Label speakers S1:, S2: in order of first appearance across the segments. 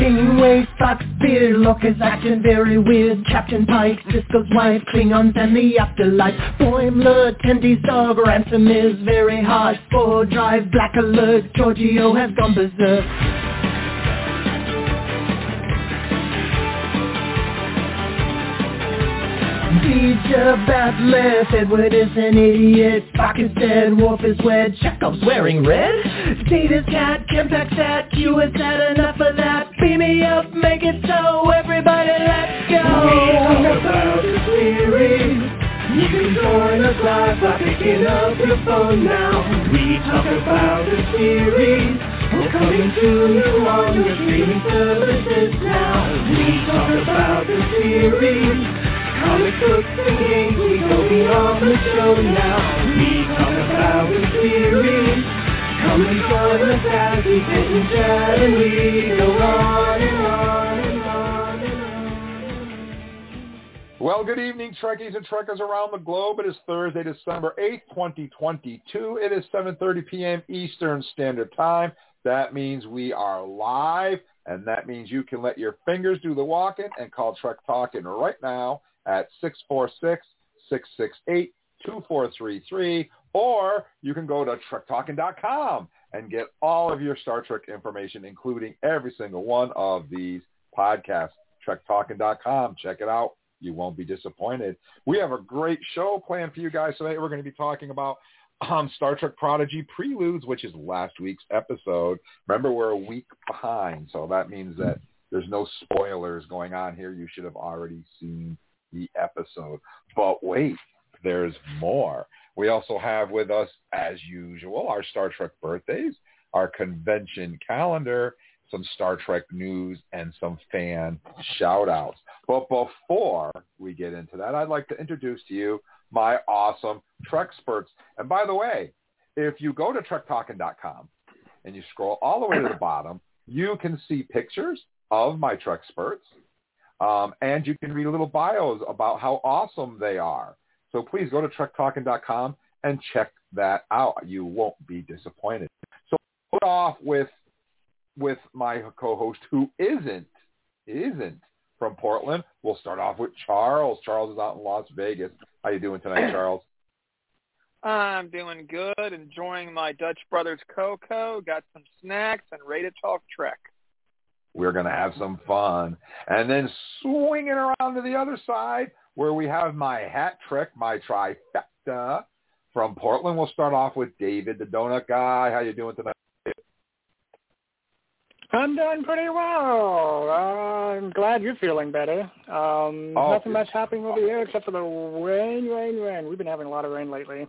S1: Kingway, Fox, Beer, Locker's acting very weird. Captain Pike, Sisko's wife, Klingons and the afterlife. Boimler, Tendi's dog, Ransom is very hard For Drive, Black Alert, Giorgio has gone berserk Teacher Batleth, Edward is an idiot, Spock is dead, Worf is wed, Chekov's wearing red. Data's cat, Kempak's at, Q has had enough of that. Beam me up, make it so, everybody let's go. We talk about the series. You can join us live by picking up your phone now. We talk about the series. We're coming to you on your streaming services now. We talk about the series. Comic games, we go beyond the show now. We talk about the series. We sit and chat and we go on and on.
S2: Well, good evening, Trekkies and Trekkers around the globe. It is Thursday, December 8th, 2022. It is 7.30 p.m. Eastern Standard Time. That means we are live, and that means you can let your fingers do the walking and call Trek Talking right now at 646-668-2433, or you can go to trektalking.com and get all of your Star Trek information, including every single one of these podcasts. trektalking.com. Check it out. You won't be disappointed. We have a great show planned for you guys today. We're going to be talking about um, Star Trek Prodigy Preludes, which is last week's episode. Remember, we're a week behind, so that means that there's no spoilers going on here. You should have already seen the episode. But wait, there's more. We also have with us, as usual, our Star Trek birthdays, our convention calendar, some Star Trek news, and some fan shout-outs. But before we get into that, I'd like to introduce to you my awesome Trek experts. And by the way, if you go to trektalking.com and you scroll all the way to the bottom, you can see pictures of my Trek experts um, and you can read little bios about how awesome they are. So please go to trektalking.com and check that out. You won't be disappointed. So put off with with my co-host who isn't isn't from Portland. We'll start off with Charles. Charles is out in Las Vegas. How you doing tonight, Charles?
S3: I'm doing good, enjoying my Dutch Brothers cocoa. Got some snacks and ready to talk Trek.
S2: We're going to have some fun. And then swinging around to the other side where we have my hat trick, my trifecta from Portland. We'll start off with David, the donut guy. How you doing tonight?
S4: I'm doing pretty well. Uh, I'm glad you're feeling better. Um,
S2: Oh,
S4: nothing much happening over here except for the rain, rain, rain. We've been having a lot of rain lately.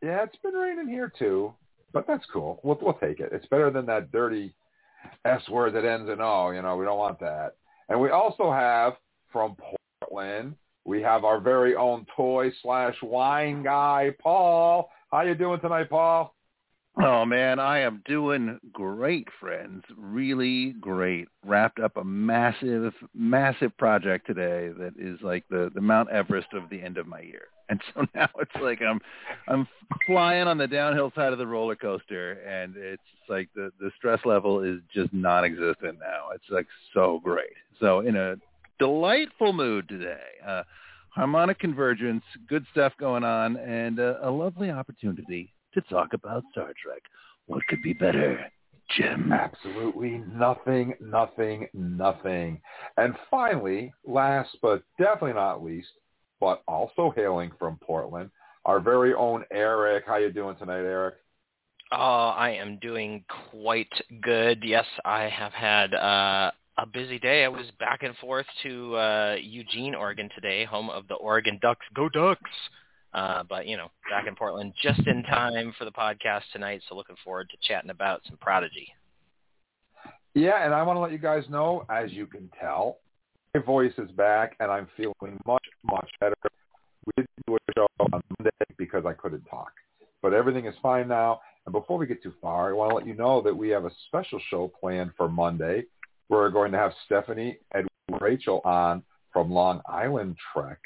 S2: Yeah, it's been raining here too, but that's cool. We'll we'll take it. It's better than that dirty S word that ends in O. You know, we don't want that. And we also have from Portland, we have our very own toy slash wine guy, Paul. How you doing tonight, Paul?
S5: Oh man, I am doing great, friends. Really great. Wrapped up a massive, massive project today that is like the the Mount Everest of the end of my year. And so now it's like I'm I'm flying on the downhill side of the roller coaster, and it's like the the stress level is just non-existent now. It's like so great. So in a delightful mood today. Uh, harmonic convergence, good stuff going on, and uh, a lovely opportunity to talk about Star Trek. What could be better, Jim?
S2: Absolutely nothing, nothing, nothing. And finally, last but definitely not least, but also hailing from Portland, our very own Eric. How you doing tonight, Eric?
S6: Oh, I am doing quite good. Yes, I have had uh, a busy day. I was back and forth to uh, Eugene, Oregon today, home of the Oregon Ducks. Go Ducks! Uh, but, you know, back in Portland just in time for the podcast tonight, so looking forward to chatting about some Prodigy.
S2: Yeah, and I want to let you guys know, as you can tell, my voice is back, and I'm feeling much, much better. We didn't do a show on Monday because I couldn't talk, but everything is fine now. And before we get too far, I want to let you know that we have a special show planned for Monday. We're going to have Stephanie and Rachel on from Long Island Trek,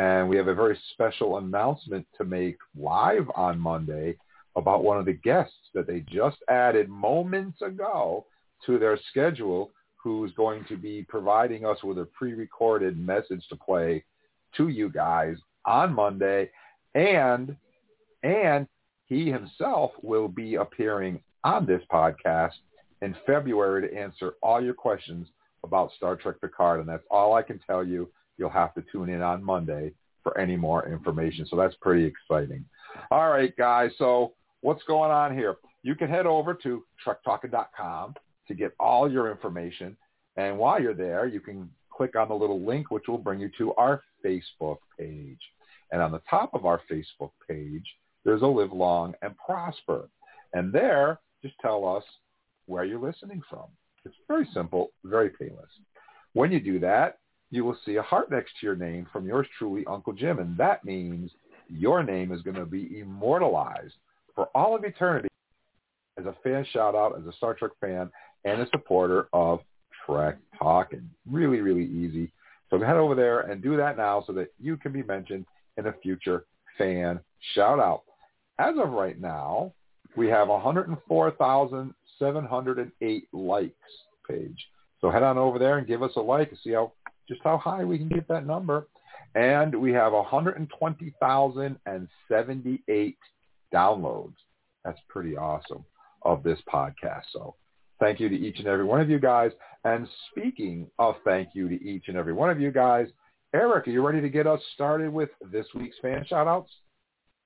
S2: and we have a very special announcement to make live on Monday about one of the guests that they just added moments ago to their schedule who's going to be providing us with a pre-recorded message to play to you guys on Monday. And, and he himself will be appearing on this podcast in February to answer all your questions about Star Trek Picard. And that's all I can tell you. You'll have to tune in on Monday for any more information. So that's pretty exciting. All right, guys. So what's going on here? You can head over to trektalking.com to get all your information. And while you're there, you can click on the little link, which will bring you to our Facebook page. And on the top of our Facebook page, there's a live long and prosper. And there, just tell us where you're listening from. It's very simple, very painless. When you do that, you will see a heart next to your name from yours truly, Uncle Jim. And that means your name is going to be immortalized for all of eternity as a fan shout out, as a Star Trek fan, and a supporter of Trek Talking. Really, really easy. So head over there and do that now so that you can be mentioned in a future fan shout out. As of right now, we have 104,708 likes page. So head on over there and give us a like and see how just how high we can get that number. And we have 120,078 downloads. That's pretty awesome of this podcast. So thank you to each and every one of you guys. And speaking of thank you to each and every one of you guys, Eric, are you ready to get us started with this week's fan shoutouts?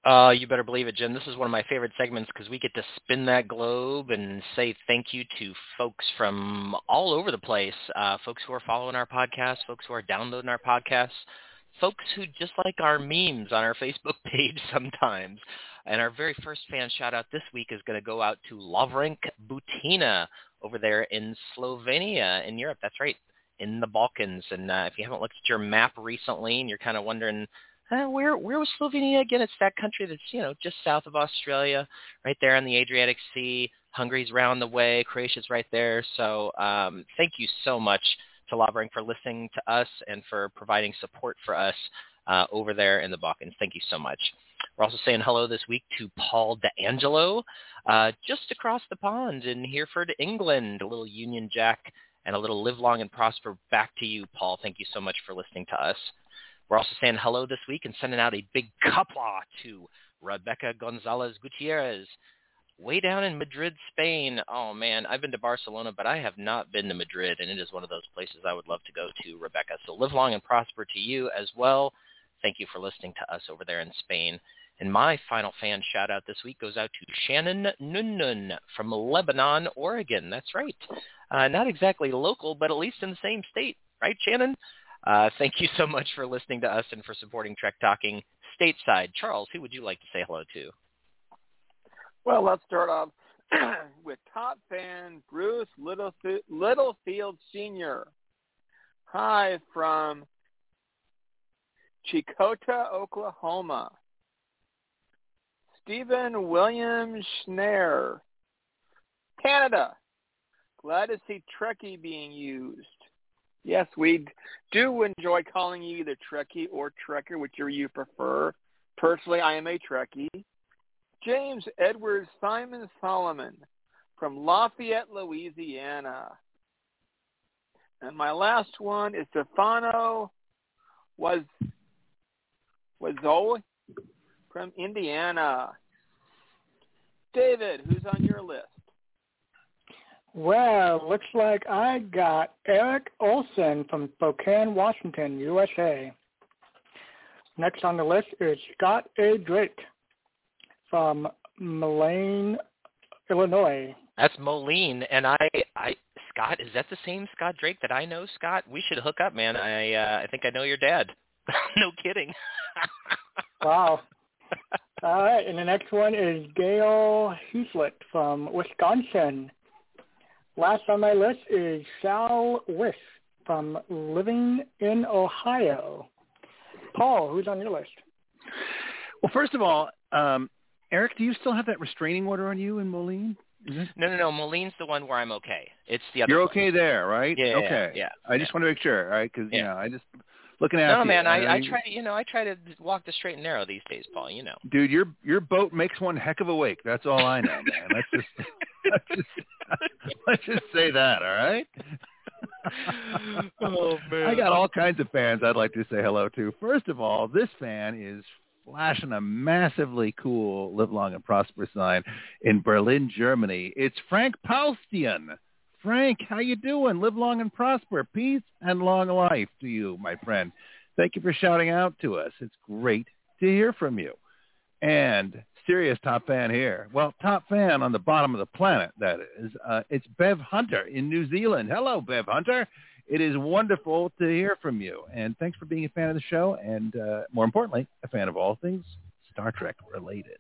S6: Uh, you better believe it, Jim. This is one of my favorite segments because we get to spin that globe and say thank you to folks from all over the place. Uh, folks who are following our podcast, folks who are downloading our podcast, folks who just like our memes on our Facebook page sometimes. And our very first fan shout out this week is going to go out to Lovrenk Butina over there in Slovenia in Europe. That's right, in the Balkans. And uh, if you haven't looked at your map recently and you're kind of wondering uh, where where was Slovenia again? It's that country that's you know just south of Australia, right there on the Adriatic Sea. Hungary's round the way. Croatia's right there. So um, thank you so much to Lovering for listening to us and for providing support for us uh, over there in the Balkans. Thank you so much. We're also saying hello this week to Paul D'Angelo, uh, just across the pond in Hereford, England. A little Union Jack and a little live long and prosper back to you, Paul. Thank you so much for listening to us. We're also saying hello this week and sending out a big Qapla' to Rebecca Gonzalez Gutierrez, way down in Madrid, Spain. Oh man, I've been to Barcelona, but I have not been to Madrid, and it is one of those places I would love to go to, Rebecca. So live long and prosper to you as well. Thank you for listening to us over there in Spain. And my final fan shout out this week goes out to Shannon Nunnun from Lebanon, Oregon. That's right. Uh, not exactly local, but at least in the same state, right, Shannon? Uh, thank you so much for listening to us and for supporting Trek Talking stateside. Charles, who would you like to say hello to?
S3: Well, let's start off with top fan Bruce Littlefield, Littlefield Sr. Hi from Checotah, Oklahoma. Stephen William Schneer, Canada. Glad to see Trekkie being used. Yes, we do enjoy calling you either Trekkie or Trekker, whichever you prefer. Personally, I am a Trekkie. James Edward Simon Solomon from Lafayette, Louisiana. And my last one is Stefano was Wazoe from Indiana. David, who's on your list?
S4: Well, looks like I got Eric Olson from Spokane, Washington, USA. Next on the list is Scott A. Drake from Moline, Illinois.
S6: That's Moline, and I, I, Scott, is that the same Scott Drake that I know? Scott, we should hook up, man. I, uh, I think I know your dad. no kidding.
S4: wow. All right, and the next one is Gail Hueslet from Wisconsin. Last on my list is Sal Wiss from Living in Ohio. Paul, who's on your list?
S5: Well, first of all, um, Eric, do you still have that restraining order on you in Moline?
S6: No, no, no. Moline's the one where I'm okay. It's the other.
S5: You're
S6: one.
S5: okay there, right?
S6: Yeah.
S5: Okay.
S6: Yeah.
S5: I just want to make sure, all right? Because
S6: Yeah.
S5: you know, I just looking at
S6: No,
S5: you.
S6: man. I, I
S5: mean,
S6: try to, you know, I try to walk the straight and narrow these days, Paul. You know.
S5: Dude, your your boat makes one heck of a wake. That's all I know, man. Let's just let's just let's just say that, all right?
S6: oh man.
S5: I got all kinds of fans I'd like to say hello to. First of all, this fan is flashing a massively cool "Live Long and Prosper" sign in Berlin, Germany. It's Frank Paustian. Frank, how you doing? Live long and prosper. Peace and long life to you, my friend. Thank you for shouting out to us. It's great to hear from you. And serious top fan here. Well, top fan on the bottom of the planet, that is. Uh, it's Bev Hunter in New Zealand. Hello, Bev Hunter. It is wonderful to hear from you. And thanks for being a fan of the show and, uh, more importantly, a fan of all things Star Trek related.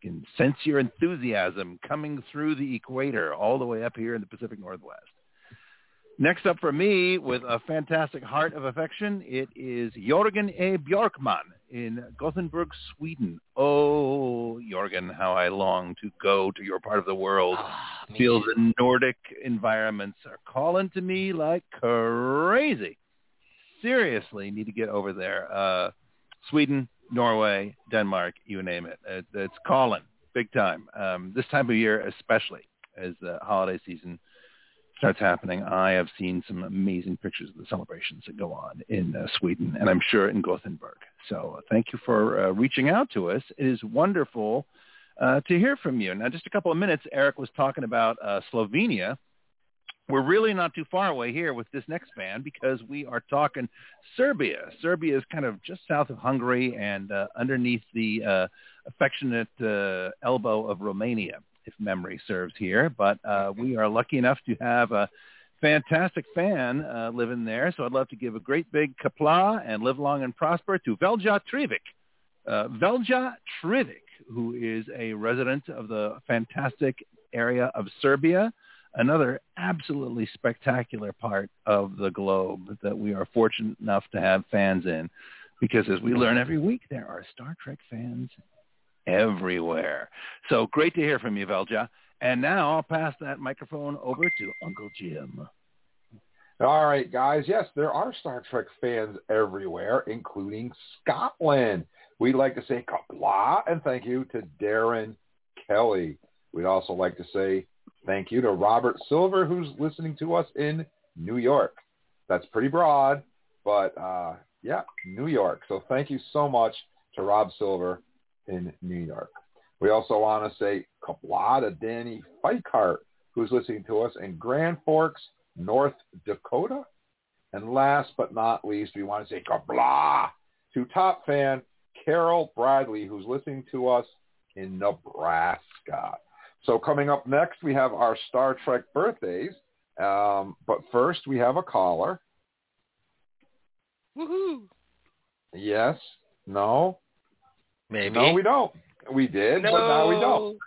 S5: Can sense your enthusiasm coming through the equator all the way up here in the Pacific Northwest. Next up for me with a fantastic heart of affection, it is Jorgen A. Bjorkman in Gothenburg, Sweden. Oh, Jorgen, how I long to go to your part of the world.
S6: Me
S5: Feel the Nordic environments are calling to me like crazy. Seriously, need to get over there. Uh, Sweden, Norway, Denmark, you name it. it it's calling big time. Um, this time of year, especially as the holiday season starts happening, I have seen some amazing pictures of the celebrations that go on in uh, Sweden, and I'm sure in Gothenburg. So uh, thank you for uh, reaching out to us. It is wonderful uh, to hear from you. Now, just a couple of minutes, Eric was talking about uh, Slovenia. We're really not too far away here with this next band because we are talking Serbia. Serbia is kind of just south of Hungary and uh, underneath the uh, affectionate uh, elbow of Romania, if memory serves here. But uh, we are lucky enough to have a fantastic fan uh, living there. So I'd love to give a great big Qapla' and live long and prosper to Velja Trivic. Uh, Velja Trivic, who is a resident of the fantastic area of Serbia, another absolutely spectacular part of the globe that we are fortunate enough to have fans in. Because as we learn every week, there are Star Trek fans everywhere. So great to hear from you, Velja. And now I'll pass that microphone over to Uncle Jim.
S2: All right, guys. Yes, there are Star Trek fans everywhere, including Scotland. We'd like to say Qapla' and thank you to Darren Kelly. We'd also like to say thank you to Robert Silver, who's listening to us in New York. That's pretty broad, but uh, yeah, New York. So thank you so much to Rob Silver in New York. We also want to say Qapla' to Danny Feikart, who's listening to us in Grand Forks, North Dakota. And last but not least, we want to say Qapla' to top fan Carol Bradley, who's listening to us in Nebraska. So coming up next, we have our Star Trek birthdays. Um, but first, we have a caller.
S6: Woohoo!
S2: Yes? No?
S6: Maybe.
S2: No, we don't. We did, but now we don't.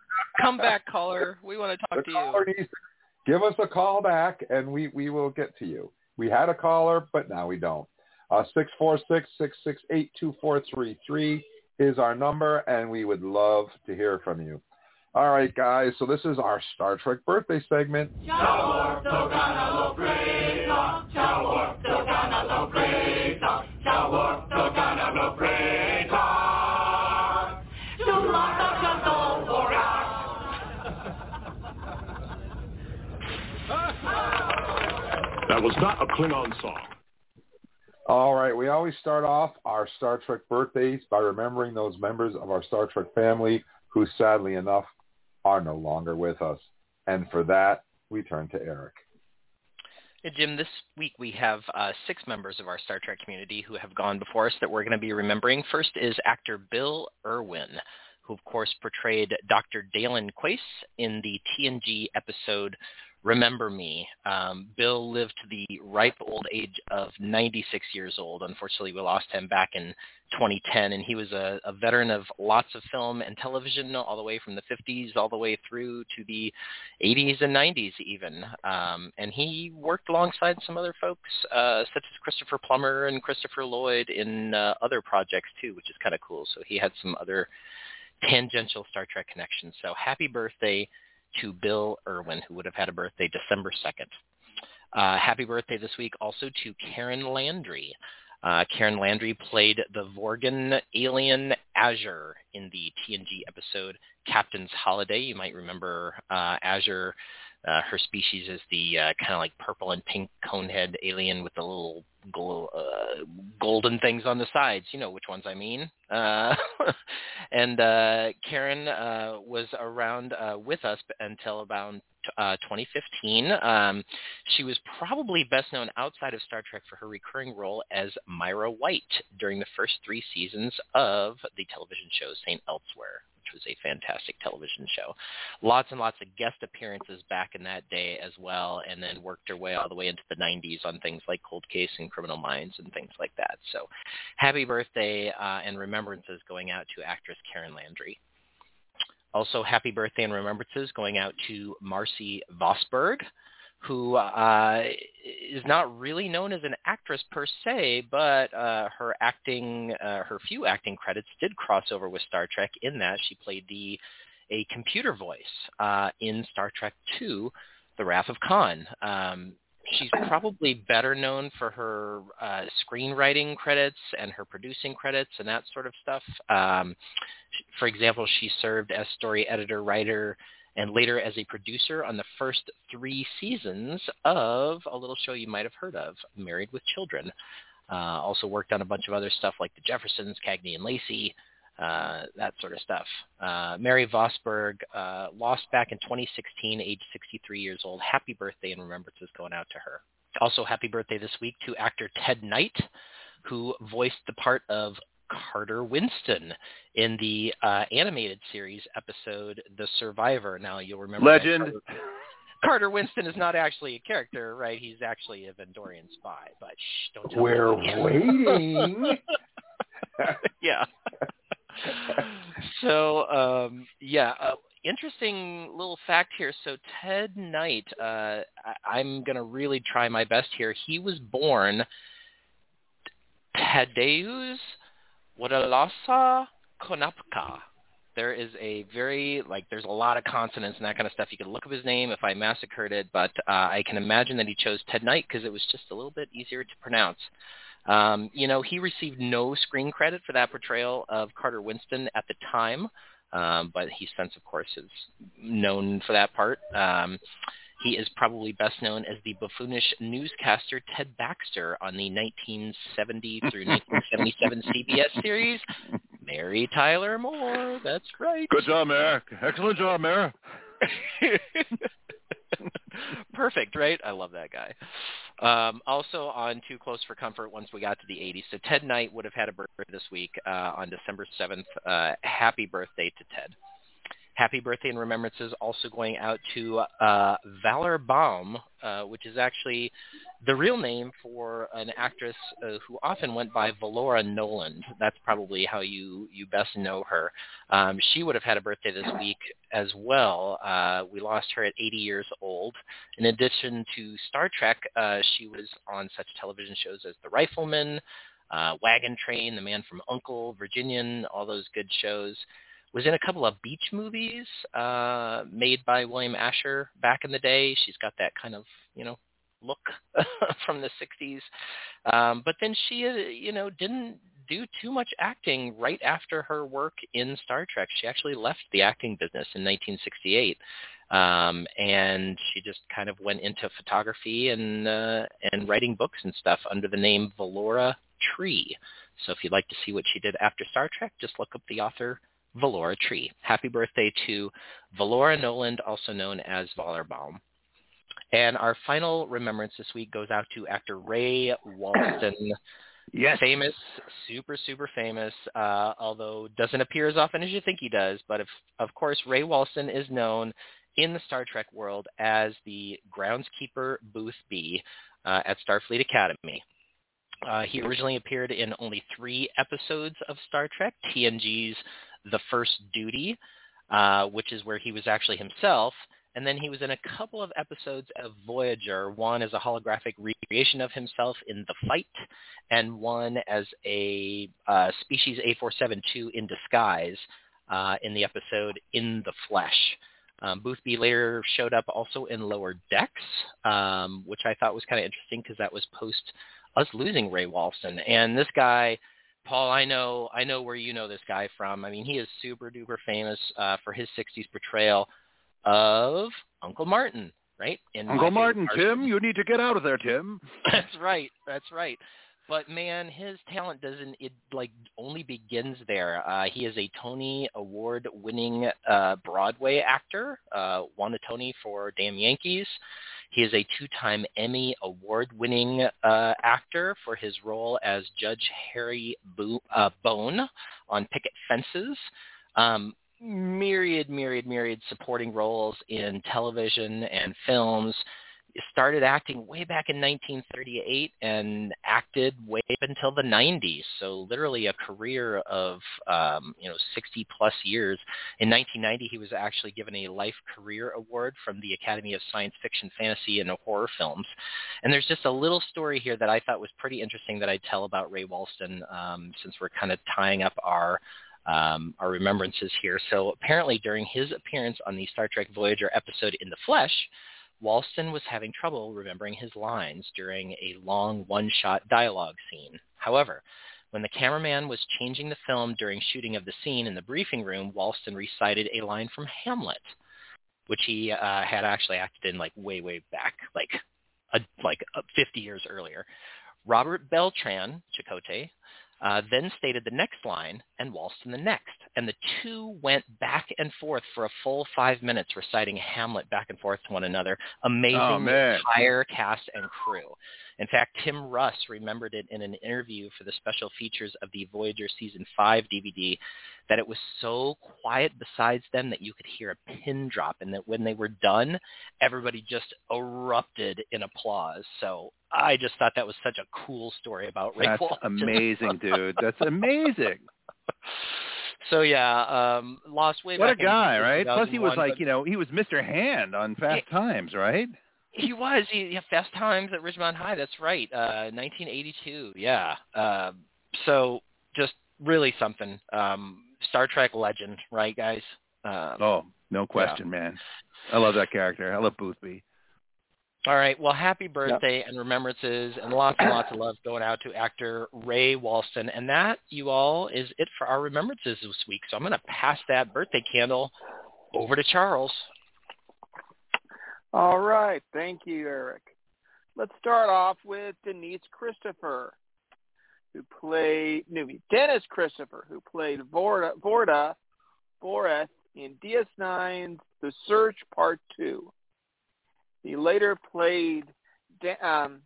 S6: Come back, caller. We want to
S2: The
S6: talk to
S2: caller
S6: you.
S2: needs to give us a call back, and we, we will get to you. We had a caller, but now we don't. Uh, 646-668-2433 is our number, and we would love to hear from you. All right, guys, so this is our Star Trek birthday segment.
S7: That was not a Klingon song.
S2: All right, we always start off our Star Trek birthdays by remembering those members of our Star Trek family who sadly enough are no longer with us. And for that, we turn to Eric.
S6: Jim, this week we have uh, six members of our Star Trek community who have gone before us that we're going to be remembering. First is actor Bill Erwin, who of course portrayed Dr. Dalen Quaice in the TNG episode Remember Me. Um, Bill lived to the ripe old age of 96 years old. Unfortunately, we lost him back in 2010, and he was a, a veteran of lots of film and television, all the way from the 50s all the way through to the 80s and 90s even. Um, and he worked alongside some other folks, uh, such as Christopher Plummer and Christopher Lloyd in uh, other projects too, which is kind of cool. So he had some other tangential Star Trek connections. So happy birthday to Bill Erwin, who would have had a birthday December 2nd. Uh, happy birthday this week also to Karen Landry. Uh, Karen Landry played the Vorgon alien Ajur in the TNG episode Captain's Holiday. You might remember uh, Azure Uh, her species is the uh, kind of like purple and pink conehead alien with the little uh, golden things on the sides. You know which ones I mean. Uh, and uh, Karen uh, was around uh, with us until about uh, 2015. Um, she was probably best known outside of Star Trek for her recurring role as Myra White during the first three seasons of the television show St. Elsewhere was a fantastic television show. Lots and lots of guest appearances back in that day as well, and then worked her way all the way into the 90s on things like Cold Case and Criminal Minds and things like that. So happy birthday uh, and remembrances going out to actress Karen Landry. Also, happy birthday and remembrances going out to Marcy Vosburgh, who uh, is not really known as an actress per se, but uh, her acting, uh, her few acting credits did cross over with Star Trek in that she played the a computer voice uh, in Star Trek II, The Wrath of Khan. Um, she's probably better known for her uh, screenwriting credits and her producing credits and that sort of stuff. Um, for example, she served as story editor, writer, and later as a producer on the first three seasons of a little show you might have heard of, Married with Children. Uh, also worked on a bunch of other stuff like The Jeffersons, Cagney and Lacey, uh, that sort of stuff. Uh, Mary Vosburgh uh, lost back in 2016, age 63 years old. Happy birthday and remembrances going out to her. Also, happy birthday this week to actor Ted Knight, who voiced the part of Carter Winston in the uh, animated series episode The Survivor. Now you'll remember
S5: Legend.
S6: Carter, Carter, Winston is not actually a character, right? He's actually a Vendorian spy. But shh, don't tell
S2: We're waiting.
S6: yeah. so um, yeah, uh, interesting little fact here. So Ted Knight, uh, I- I'm going to really try my best here. He was born Tadeusz Wadalasa Konopka. There is a very like there's a lot of consonants and that kind of stuff. You can look up his name if I massacred it, but uh, I can imagine that he chose Ted Knight because it was just a little bit easier to pronounce. Um, you know, he received no screen credit for that portrayal of Carter Winston at the time, um, but he since, of course, is known for that part. Um, he is probably best known as the buffoonish newscaster Ted Baxter on the 1970 through 1977 CBS series Mary Tyler Moore. That's right.
S5: Good job, Mayor. Excellent job, Mayor.
S6: Perfect, right? I love that guy. Um, also on Too Close for Comfort once we got to the 80s. So Ted Knight would have had a birthday this week uh, on December 7th. Uh, happy birthday to Ted. Happy birthday and remembrances also going out to uh, Valor Baum, uh, which is actually the real name for an actress uh, who often went by Valora Noland. That's probably how you, you best know her. Um, she would have had a birthday this week as well. Uh, we lost her at 80 years old. In addition to Star Trek, uh, she was on such television shows as The Rifleman, uh, Wagon Train, The Man from Uncle, Virginian, all those good shows was in a couple of beach movies uh, made by William Asher back in the day. She's got that kind of, you know, look from the 60s. Um, but then she, uh, you know, didn't do too much acting right after her work in Star Trek. She actually left the acting business in 1968. Um, and she just kind of went into photography and uh, and writing books and stuff under the name Valora Tree. So if you'd like to see what she did after Star Trek, just look up the author Valora Tree. Happy birthday to Valora Noland, also known as Valorbaum. And our final remembrance this week goes out to actor Ray Walston.
S5: Yes.
S6: Famous, super, super famous, uh, although doesn't appear as often as you think he does. But if, of course, Ray Walston is known in the Star Trek world as the groundskeeper Booth B uh, at Starfleet Academy. Uh, he originally appeared in only three episodes of Star Trek, TNG's The First Duty, uh, which is where he was actually himself, and then he was in a couple of episodes of Voyager, one as a holographic recreation of himself in The Fight, and one as a uh, Species 8472 in disguise uh, in the episode In the Flesh. Um, Boothby later showed up also in Lower Decks, um, which I thought was kind of interesting because that was post us losing Ray Walston. And this guy, Paul, I know, I know where you know this guy from. I mean, he is super duper famous uh, for his '60s portrayal of Uncle Martin, right? In
S5: Uncle Martin, Tim, you need to get out of there, Tim.
S6: that's right. That's right. But man, his talent doesn't it like only begins there. Uh, he is a Tony Award winning uh, Broadway actor. Uh, won a Tony for Damn Yankees. He is a two-time Emmy Award-winning uh, actor for his role as Judge Harry Bo- uh, Bone on Picket Fences. Um, myriad, myriad, myriad supporting roles in television and films. Started acting way back in 1938 and acted way up until the 90s. So literally a career of um, you know 60 plus years. In 1990, he was actually given a Life Career Award from the Academy of Science Fiction, Fantasy, and Horror Films. And there's just a little story here that I thought was pretty interesting that I'd tell about Ray Walston um, since we're kind of tying up our um, our remembrances here. So apparently during his appearance on the Star Trek Voyager episode In the Flesh, Walston was having trouble remembering his lines during a long one-shot dialogue scene. However, when the cameraman was changing the film during shooting of the scene in the briefing room, Walston recited a line from Hamlet, which he uh, had actually acted in like way, way back, like a, like uh, 50 years earlier. Robert Beltran, Chakotay, uh, then stated the next line and Walston the next. And the two went back and forth for a full five minutes reciting Hamlet back and forth to one another. Amazing
S5: Oh, man.
S6: entire cast and crew. In fact, Tim Russ remembered it in an interview for the special features of the Voyager Season 5 DVD that it was so quiet besides them that you could hear a pin drop and that when they were done, everybody just erupted in applause. So I just thought that was such a cool story about Ray
S5: That's
S6: Walston.
S5: amazing, dude. That's amazing.
S6: So yeah, um, lost way
S5: What a guy, right? Plus, he was like, you know, he was Mr. Hand on Fast Times, right?
S6: He was. He, yeah, Fast Times at Ridgemont High. That's right. Uh, 1982. Yeah. Um so just really something. Um, Star Trek legend, right, guys? Um,
S5: Oh, no question, man. I love that character. I love Boothby.
S6: All right. Well, happy birthday and remembrances and lots and lots of love going out to actor Ray Walston. And that, you all, is it for our remembrances this week. So I'm going to pass that birthday candle over to Charles.
S3: All right. Thank you, Eric. Let's start off with Denise Christopher, who played, no, Dennis Christopher, who played Vorda, Vorda Borath in DS9's The Search Part 2. He later played um,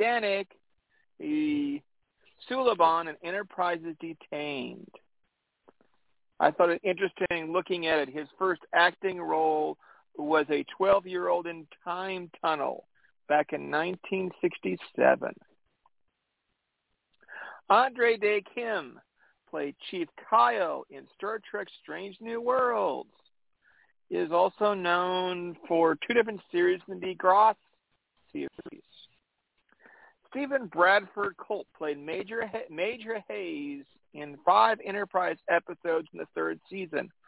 S3: Danik, the Suliban in Enterprises Detained. I thought it interesting looking at it. His first acting role was a 12-year-old in Time Tunnel back in 1967. Andre Dae Kim played Chief Kyle in Star Trek Strange New Worlds. He is also known for two different series in the Degrassi series. Stephen Bradford Culp played Major Major Hayes in five Enterprise episodes in the third season.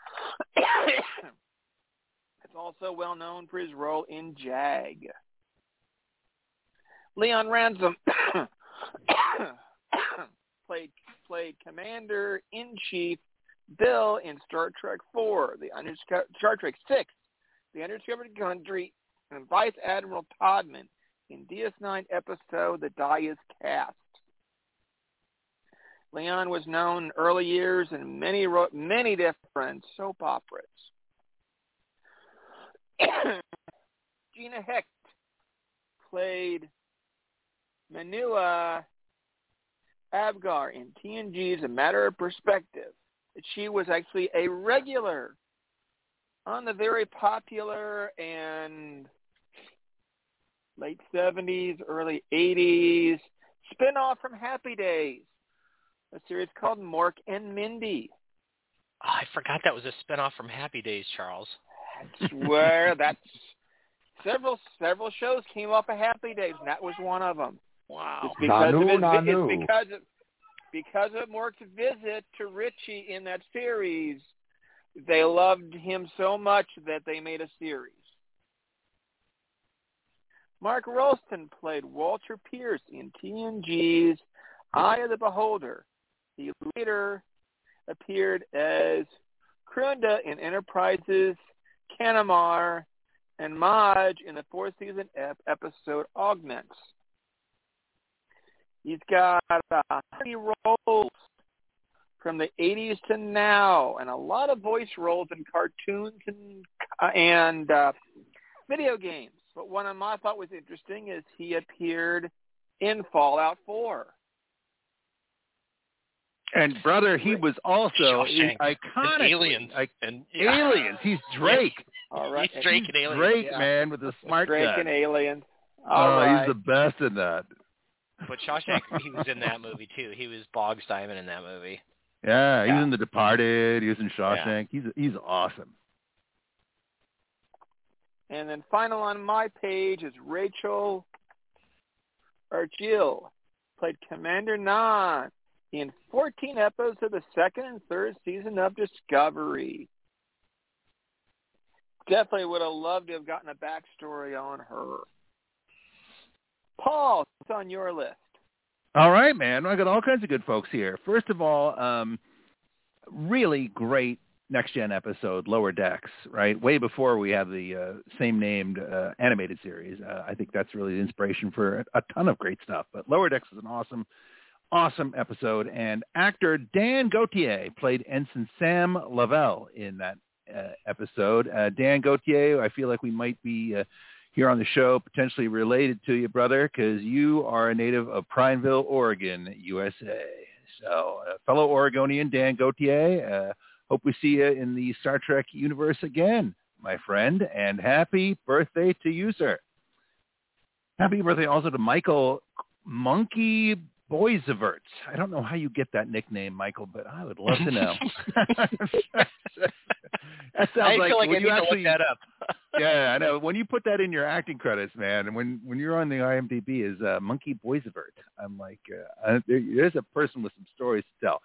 S3: Also well known for his role in Jag. Leon Russom played played Commander in Chief Bill in Star Trek Four, the Undisco- Star Trek Six, the Undiscovered Country, and Vice Admiral Toddman in DS9 episode The Die Is Cast. Leon was known in early years in many many different soap operas. Gina Hecht played Manua Apgar in TNG's A Matter of Perspective. She was actually a regular on the very popular and late 70s, early 80s spin-off from Happy Days, a series called Mork and Mindy.
S6: I forgot that was a spinoff from Happy Days, Charles.
S3: I swear that's several several shows came off of Happy Days, and that was one of them.
S6: Wow.
S3: It's because
S2: Nanu,
S3: of his,
S2: Nanu.
S3: it's because of because of Mork's visit to Richie in that series. They loved him so much that they made a series. Mark Rolston played Walter Pierce in TNG's Eye of the Beholder. He later appeared as Krunda in Enterprises, Canamar, and Marge in the fourth season ep- episode Augments. He's got uh, 30 roles from the 80s to now, and a lot of voice roles in cartoons and and uh, video games. But one of my thought was interesting is he appeared in Fallout 4.
S5: And brother, he was also
S6: Shawshank.
S5: iconic.
S6: And aliens.
S5: Like
S6: and
S5: aliens. He's Drake.
S3: All right,
S6: He's Drake and aliens.
S5: Drake,
S3: yeah.
S5: man, with the smart
S3: Drake
S5: gun.
S3: and Aliens. Oh, All
S5: oh,
S3: right.
S5: he's the best in that.
S6: But Shawshank, he was in that movie too. He was Bog Simon in that movie.
S5: Yeah, he
S3: Yeah.
S5: was in The Departed. He was in Shawshank. He's he's awesome.
S3: And then final on my page is Rachel Argil, played Commander Nhan in 14 episodes of the second and third season of Discovery. Definitely would have loved to have gotten a backstory on her. Paul, what's on your list?
S5: All right, man. I got all kinds of good folks here. First of all, um, really great next gen episode, Lower Decks. Right, way before we have the uh, same named uh, animated series. Uh, I think that's really the inspiration for a, a ton of great stuff. But Lower Decks is an awesome, awesome episode, and actor Dan Gauthier played Ensign Sam Lavelle in that uh, episode. Uh, Dan Gauthier, I feel like we might be. Uh, here on the show, potentially related to you, brother, because you are a native of Prineville, Oregon, USA. So, uh, fellow Oregonian Dan Gauthier, uh, hope we see you in the Star Trek universe again, my friend, and happy birthday to you, sir. Happy birthday also to Michael Monkey Boisvert. I don't know how you get that nickname, Michael, but I would love to know. that sounds
S6: I
S5: like
S6: feel like I
S5: when
S6: need
S5: you actually
S6: look that up.
S5: yeah, I know. When you put that in your acting credits, man, and when when you're on the IMDb is uh, Monkey Boisvert, I'm like, uh, uh, there, there's a person with some stories to tell.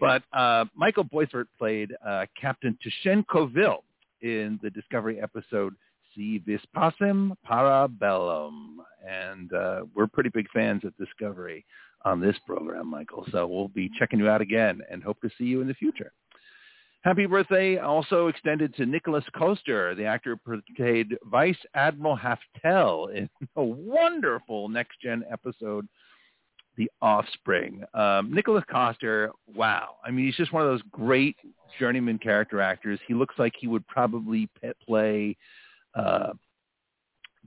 S5: But uh, Michael Boisvert played uh, Captain Tushenkoville in the Discovery episode Si Vis Pacem Parabellum, and uh, we're pretty big fans of Discovery on this program, Michael. So we'll be checking you out again, and hope to see you in the future. Happy birthday also extended to Nicholas Coster, the actor who portrayed Vice Admiral Haftel in a wonderful next-gen episode, The Offspring. Um, Nicholas Coster, wow. I mean, he's just one of those great journeyman character actors. He looks like he would probably play uh,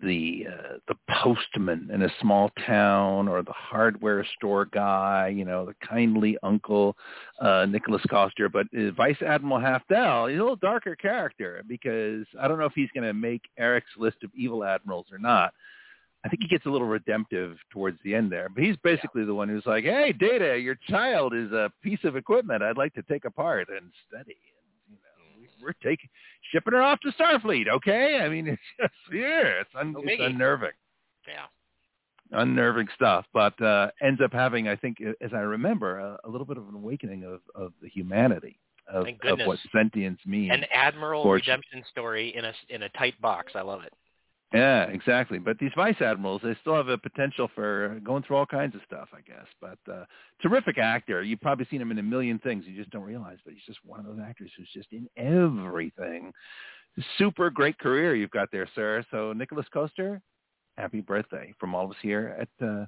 S5: the uh, the postman in a small town or the hardware store guy, you know, the kindly uncle uh, Nicholas Coster. But uh, Vice Admiral Haftel, he's a little darker character because I don't know if he's going to make Eric's list of evil admirals or not. I think he gets a little redemptive towards the end there, but he's basically the one who's like, "Hey, Data, your child is a piece of equipment I'd like to take apart and study." And, you know, we're taking shipping her off to Starfleet. Okay, I mean, it's just yeah, it's, un, it's unnerving
S6: Yeah.
S5: unnerving stuff, but uh, ends up having, I think, as I remember, a, a little bit of an awakening of, of the humanity of, of what sentience means.
S6: An admiral redemption story in a in a tight box. I love it.
S5: Yeah, exactly. But these vice admirals, they still have a potential for going through all kinds of stuff, I guess. But uh, terrific actor. You've probably seen him in a million things. You just don't realize, but he's just one of those actors who's just in everything. Super great career you've got there, sir. So Nicholas Coster, happy birthday from all of us here at uh,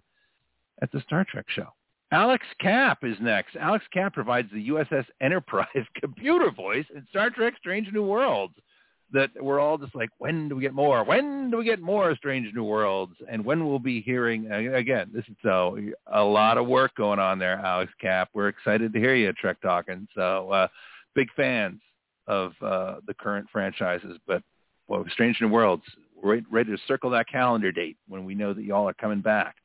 S5: at the Star Trek show. Alex Kapp is next. Alex Kapp provides the USS Enterprise computer voice in Star Trek Strange New Worlds that we're all just like, when do we get more? When do we get more Strange New Worlds? And when will we'll be hearing, again, this is so a lot of work going on there, Alex Kapp. We're excited to hear you, Trek Talking. So uh, big fans of uh, the current franchises, but well, Strange New Worlds, we're ready, ready to circle that calendar date when we know that y'all are coming back.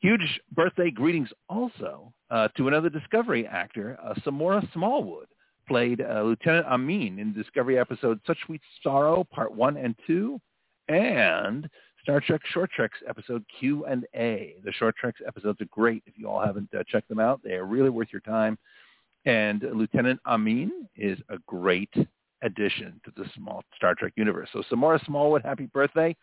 S5: Huge birthday greetings also uh, to another Discovery actor, uh, Samora Smallwood, played uh, Lieutenant Amin in Discovery episode Such Sweet Sorrow, Part 1 and 2, and Star Trek Short Treks episode Q and A. The Short Treks episodes are great. If you all haven't uh, checked them out, they are really worth your time. And Lieutenant Amin is a great addition to the small Star Trek universe. So Samora Smallwood, happy birthday.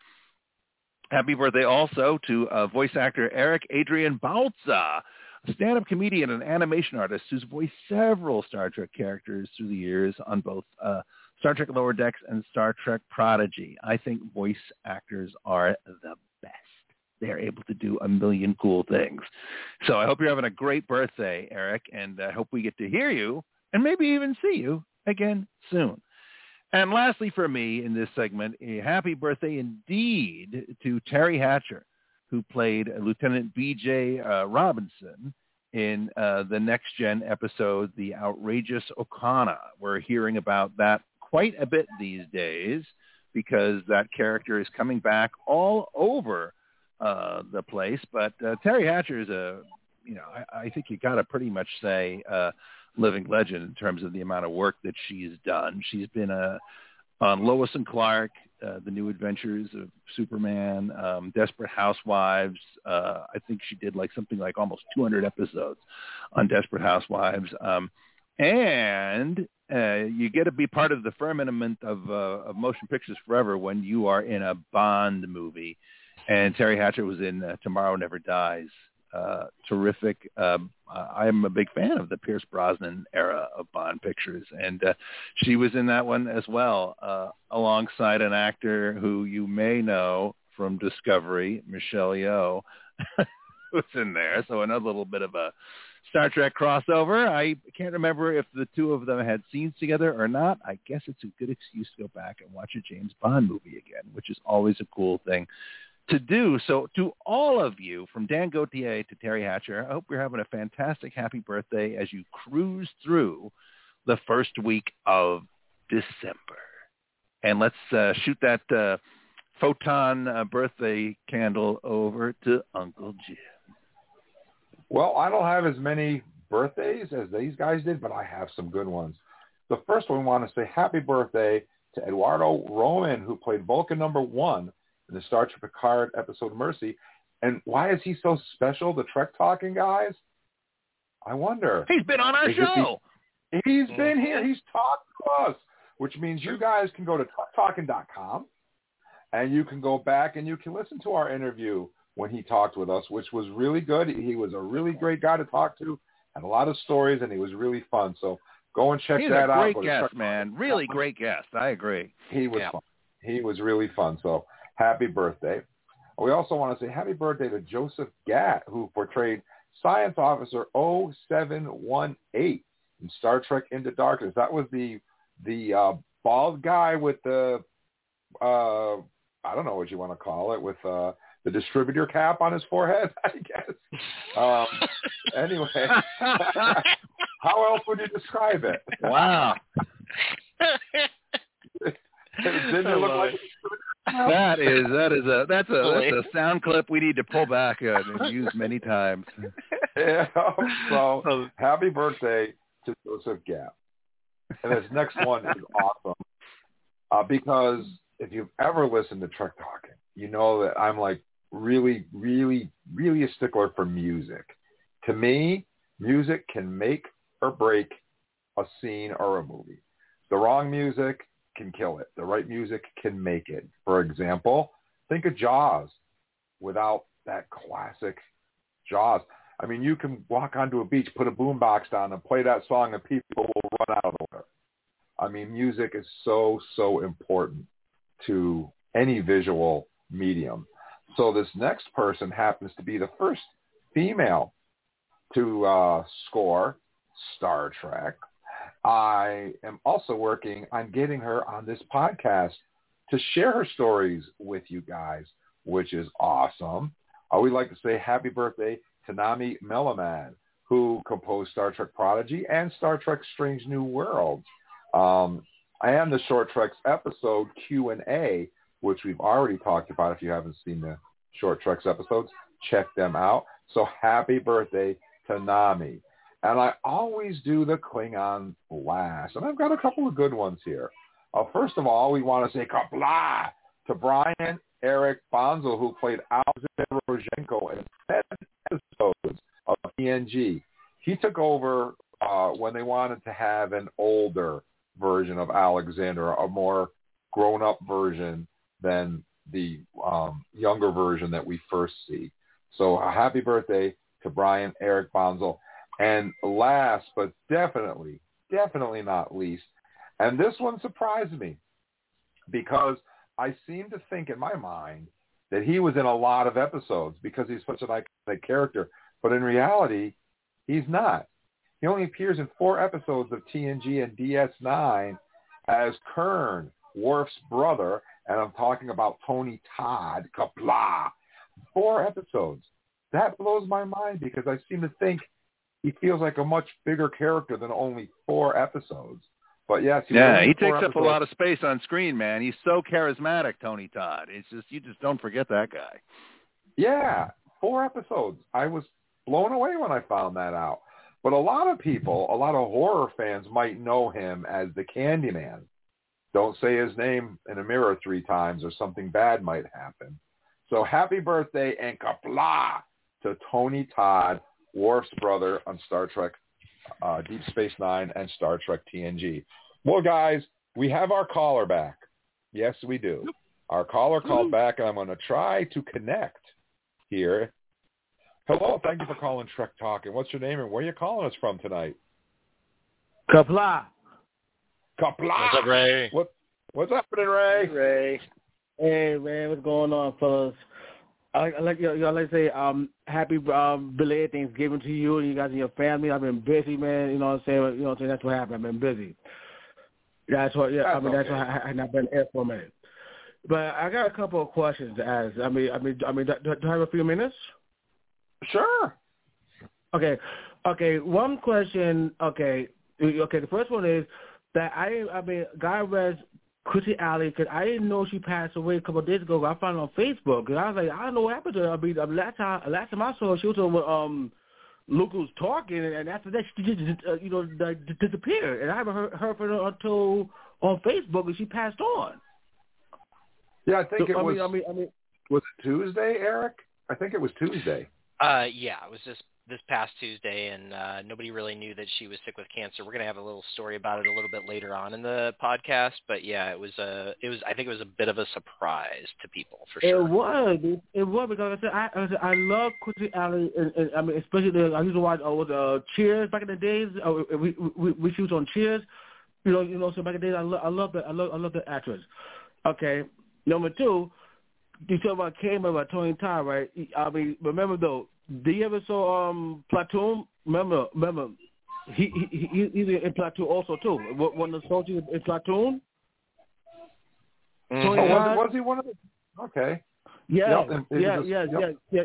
S5: Happy birthday also to uh, voice actor Eric Adrian Bauza, a stand-up comedian and animation artist who's voiced several Star Trek characters through the years on both uh, Star Trek Lower Decks, and Star Trek Prodigy. I think voice actors are the best. They're able to do a million cool things. So I hope you're having a great birthday, Eric, and I hope we get to hear you and maybe even see you again soon. And lastly for me in this segment, a happy birthday indeed to Teri Hatcher, who played Lieutenant B.J. Uh, Robinson in uh, the Next Gen episode, The Outrageous Okona. We're hearing about that quite a bit these days because that character is coming back all over uh, the place. But uh, Teri Hatcher is a, you know, I, I think you got to pretty much say uh, living legend in terms of the amount of work that she's done. She's been a on Lois and Clark, uh, The New Adventures of Superman, um, Desperate Housewives. Uh, I think she did like something like almost 200 episodes on Desperate Housewives. Um, and uh, you get to be part of the firmament of, uh, of motion pictures forever when you are in a Bond movie. And Teri Hatcher was in uh, Tomorrow Never Dies uh, terrific. Uh, I'm a big fan of the Pierce Brosnan era of Bond pictures, and uh, she was in that one as well, uh, alongside an actor who you may know from Discovery, Michelle Yeoh, was in there. So another little bit of a Star Trek crossover. I can't remember if the two of them had scenes together or not. I guess it's a good excuse to go back and watch a James Bond movie again, which is always a cool thing to do. So to all of you, from Dan Gauthier to Teri Hatcher, I hope you're having a fantastic happy birthday as you cruise through the first week of December. And let's uh, shoot that uh, photon uh, birthday candle over to Uncle Jim.
S2: Well, I don't have as many birthdays as these guys did, but I have some good ones. The first one, I want to say happy birthday to Eduardo Roman, who played Vulcan number one in the Star Trek Picard episode Mercy. And why is he so special, the Trek talking guys? I wonder.
S5: He's been on our
S2: Is
S5: show.
S2: He, he's mm-hmm. been here. He's talked to us, which means you guys can go to talking.com and you can go back and you can listen to our interview when he talked with us, which was really good. He was a really great guy to talk to, and a lot of stories, and he was really fun. So go and check
S5: He's
S2: that
S5: a
S2: out.
S5: great
S2: Go to
S5: guest, man. Really great guest. I agree.
S2: he was
S6: Yeah.
S2: fun. He was really fun. So happy birthday. We also want to say happy birthday to Joseph Gatt, who portrayed Science Officer 0718 in Star Trek Into Darkness. That was the the uh, bald guy with the uh, I don't know what you want to call it with uh, the distributor cap on his forehead. I guess. Um, anyway, how else would you describe it?
S5: Wow.
S2: Didn't it look like?
S5: That is that is a that's a that's a sound clip we need to pull back uh, and use many times.
S2: Yeah. So happy birthday to Joseph Gatt. And this next one is awesome uh, because if you've ever listened to Trek Talking, you know that I'm like really, really, really a stickler for music. To me, music can make or break a scene or a movie. The wrong music can kill it. The right music can make it. For example, think of Jaws without that classic Jaws. I mean, you can walk onto a beach, put a boombox down, and play that song, and people will run out of water. I mean, music is so, so important to any visual medium. So this next person happens to be the first female to uh, score Star Trek. I am also working on getting her on this podcast to share her stories with you guys, which is awesome. I would like to say happy birthday to Nami Melumad, who composed Star Trek Prodigy and Star Trek Strange New Worlds. Um, and the Short Treks episode Q&A, which we've already talked about. If you haven't seen the Short Treks episodes, check them out. So happy birthday to Nami. And I always do the Klingon last. And I've got a couple of good ones here. Uh, first of all, we want to say Qapla' to Brian Eric Bonsall, who played Alexander Rozhenko in seven episodes of TNG. He took over uh, when they wanted to have an older version of Alexander, a more grown-up version than the um, younger version that we first see. So a happy birthday to Brian Eric Bonsall. And last but definitely, definitely not least, And this one surprised me because I seem to think in my mind that he was in a lot of episodes because he's such an iconic character. But in reality, he's not. He only appears in four episodes of TNG and DS9 as Kurn, Worf's brother, and I'm talking about Tony Todd, Qapla'. Four episodes. That blows my mind because I seem to think he feels like a much bigger character than only four episodes. But yes, he
S5: yeah, he takes up a lot of space on screen, man. He's so charismatic, Tony Todd. It's just you just don't forget that guy.
S2: Yeah, four episodes. I was blown away when I found that out. But a lot of people, a lot of horror fans might know him as the Candyman. Don't say his name in a mirror three times or something bad might happen. So happy birthday and Qapla' to Tony Todd, Worf's brother on Star Trek uh, Deep Space Nine and Star Trek TNG. Well, guys, we have our caller back. Yes, we do. Our caller called back, and I'm going to try to connect here. Hello, thank you for calling Trek Talk. And what's your name and where are you calling us from tonight?
S8: Qapla'.
S2: Qapla'.
S6: What's up, Ray?
S2: What, what's happening, Ray?
S3: Ray.
S8: Hey man, what's going on, fellas? I, I like you know, like to say um happy um belated Thanksgiving to you and you guys and your family. I've been busy, man. You know what I'm saying? You know what I'm saying? That's what happened. I've been busy. That's what. Yeah,
S2: That's
S8: I mean that's
S2: okay.
S8: why I, I not been here for a minute. But I got a couple of questions to ask. I mean, I mean, I mean, do, do I have a few minutes?
S2: Sure.
S8: Okay, okay. One question. Okay, okay. The first one is that I, I mean, God rest Kirstie Alley because I didn't know she passed away a couple of days ago. I found her on Facebook and I was like, I don't know what happened to her. I mean, last time, last time I saw her, she was on um, Luke was talking, and after that, she just, uh, you know, disappeared. And I haven't heard, heard from her until on Facebook, and she passed on.
S2: Yeah, I think
S8: So,
S2: it
S8: I
S2: was.
S8: mean, I mean, I mean,
S2: was it Tuesday, Eric? I think it was Tuesday.
S6: Uh, yeah, it was just this past Tuesday, and uh, nobody really knew that she was sick with cancer. We're gonna have a little story about it a little bit later on in the podcast, but yeah, it was a, it was, I think it was a bit of a surprise to people for sure.
S8: It was. It, was because I said I I, said, I love Kirstie Alley, and, and I mean especially the, I used to watch uh, was uh, Cheers back in the days. Uh, we we we shoot on Cheers, you know you know so back in the days I love I love that I love I love the actress. Okay, number two, you talk about came about Tony Todd, right? I mean remember though, did you ever saw um Platoon? Remember remember. He, he he he's in Platoon also too. One of the soldiers in Platoon.
S6: Mhm.
S8: Tony
S2: Oh, was, was he one of the? Okay.
S8: Yeah,
S2: Yep,
S8: yeah, yeah,
S2: yep.
S8: yeah, yeah.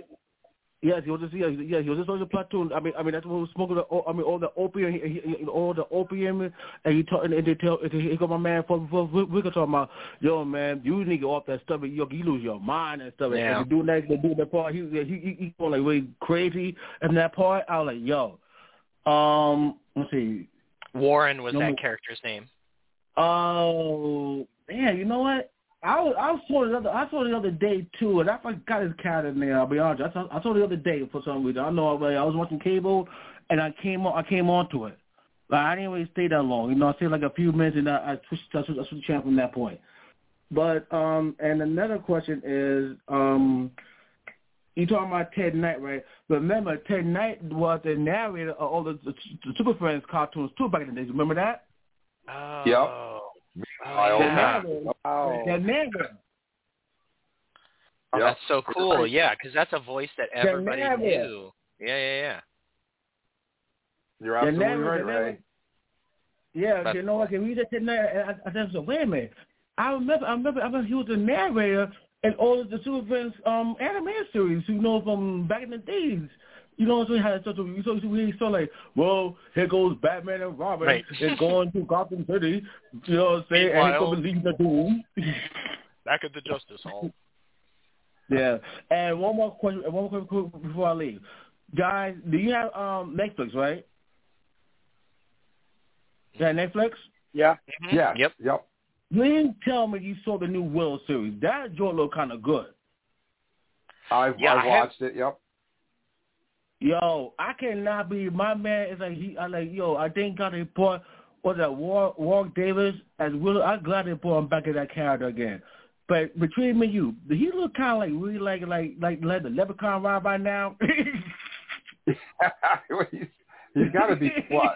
S8: Yes, he was just yeah, yeah, he was just on the platoon. I mean, I mean that's what he was smoking. The, I mean, all the opium, he, he, he- all the opium, and he talk, and they tell, and he got my man for for we we could talk about, yo man, you need to get off that stuff. You, you lose your mind and stuff.
S6: Yeah.
S8: And he doing that, they do that part. He he he, he going like really crazy. And that part, I was like, yo, um, let's see.
S6: Warren was
S8: No
S6: that character's name.
S8: Oh, man, you know what? I was, I saw it the other I saw the other day too, and I forgot his character name. I'll be honest. I saw, I saw the other day for some reason. I know I, I was watching cable, and I came on I came onto it. Like I didn't really stay that long. You know, I stayed like a few minutes, and I, I switched I switched, I switched channel from that point. But um, and another question is um. You talking about Ted Knight, right? Remember, Ted Knight was the narrator of all the, the, the Super Friends cartoons too back in the days. Remember that?
S6: Oh.
S2: Yep.
S6: Oh,
S2: My old
S6: yeah.
S2: man.
S3: Wow.
S8: The narrator.
S6: Oh,
S2: Yep.
S6: that's so cool. Yeah, because that's a voice that everybody
S8: narrator.
S6: knew. Yeah, yeah, yeah.
S2: You're absolutely
S8: narrator-
S2: right,
S8: the
S2: Ray.
S8: Yeah,
S6: But-
S8: you know what? Can we just sit there? I, I said, so wait a minute. I remember, I remember, I remember he was the narrator in all of the Super Friends um animated series. You know, from back in the days. You know, so we had such a so we saw like, well, here goes Batman and Robin.
S6: Right.
S8: They're going to Gotham City. You know what I'm saying? And he's gonna leave the doom.
S6: Back at the Justice Hall.
S8: yeah. And one more question. One more question before I leave, guys. Do you have um Netflix? Right? You have Netflix?
S3: Yeah.
S6: Mhm.
S2: Yeah.
S6: Yep.
S2: Yep.
S8: Please tell me you saw the new Will series. That joint looked kind of good.
S2: I've,
S6: Yeah,
S2: I've
S6: I have-
S2: watched it. Yep.
S8: Yo, I cannot be. My man is like he. I like yo. I think God they brought was that War Warwick Davis as Will. I'm glad they brought him back in that character again. But between me and you, he look kind of like really like like like like the Leprechaun ride by now?
S2: he's he's got to be what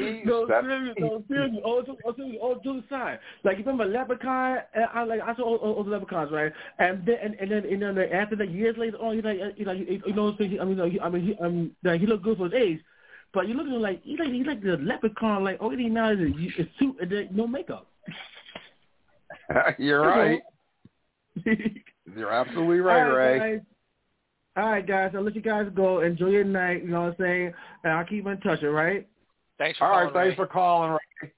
S8: no,
S2: Step-
S8: serious, no, serious. Oh, to, oh, serious. Oh, to the side. Like, you remember Leprechaun? And I like, I saw all, all, all the Leprechauns, right? And then, and, and then, and then like, after that, years later on, he like, you know, you, you know, he, I mean, he, I mean, he, um, like, he looked good for his age. But you look at him like he like he like the leprechaun like all he now is a, a suit and then no makeup.
S2: You're right. You're absolutely right,
S8: All
S2: Ray.
S8: Guys. All right, guys. I'll let you guys go. Enjoy your night. You know what I'm saying? And I'll keep in touch. All right.
S6: Thanks for
S2: All right,
S6: calling,
S2: thanks
S6: Ray.
S2: for calling, Ray.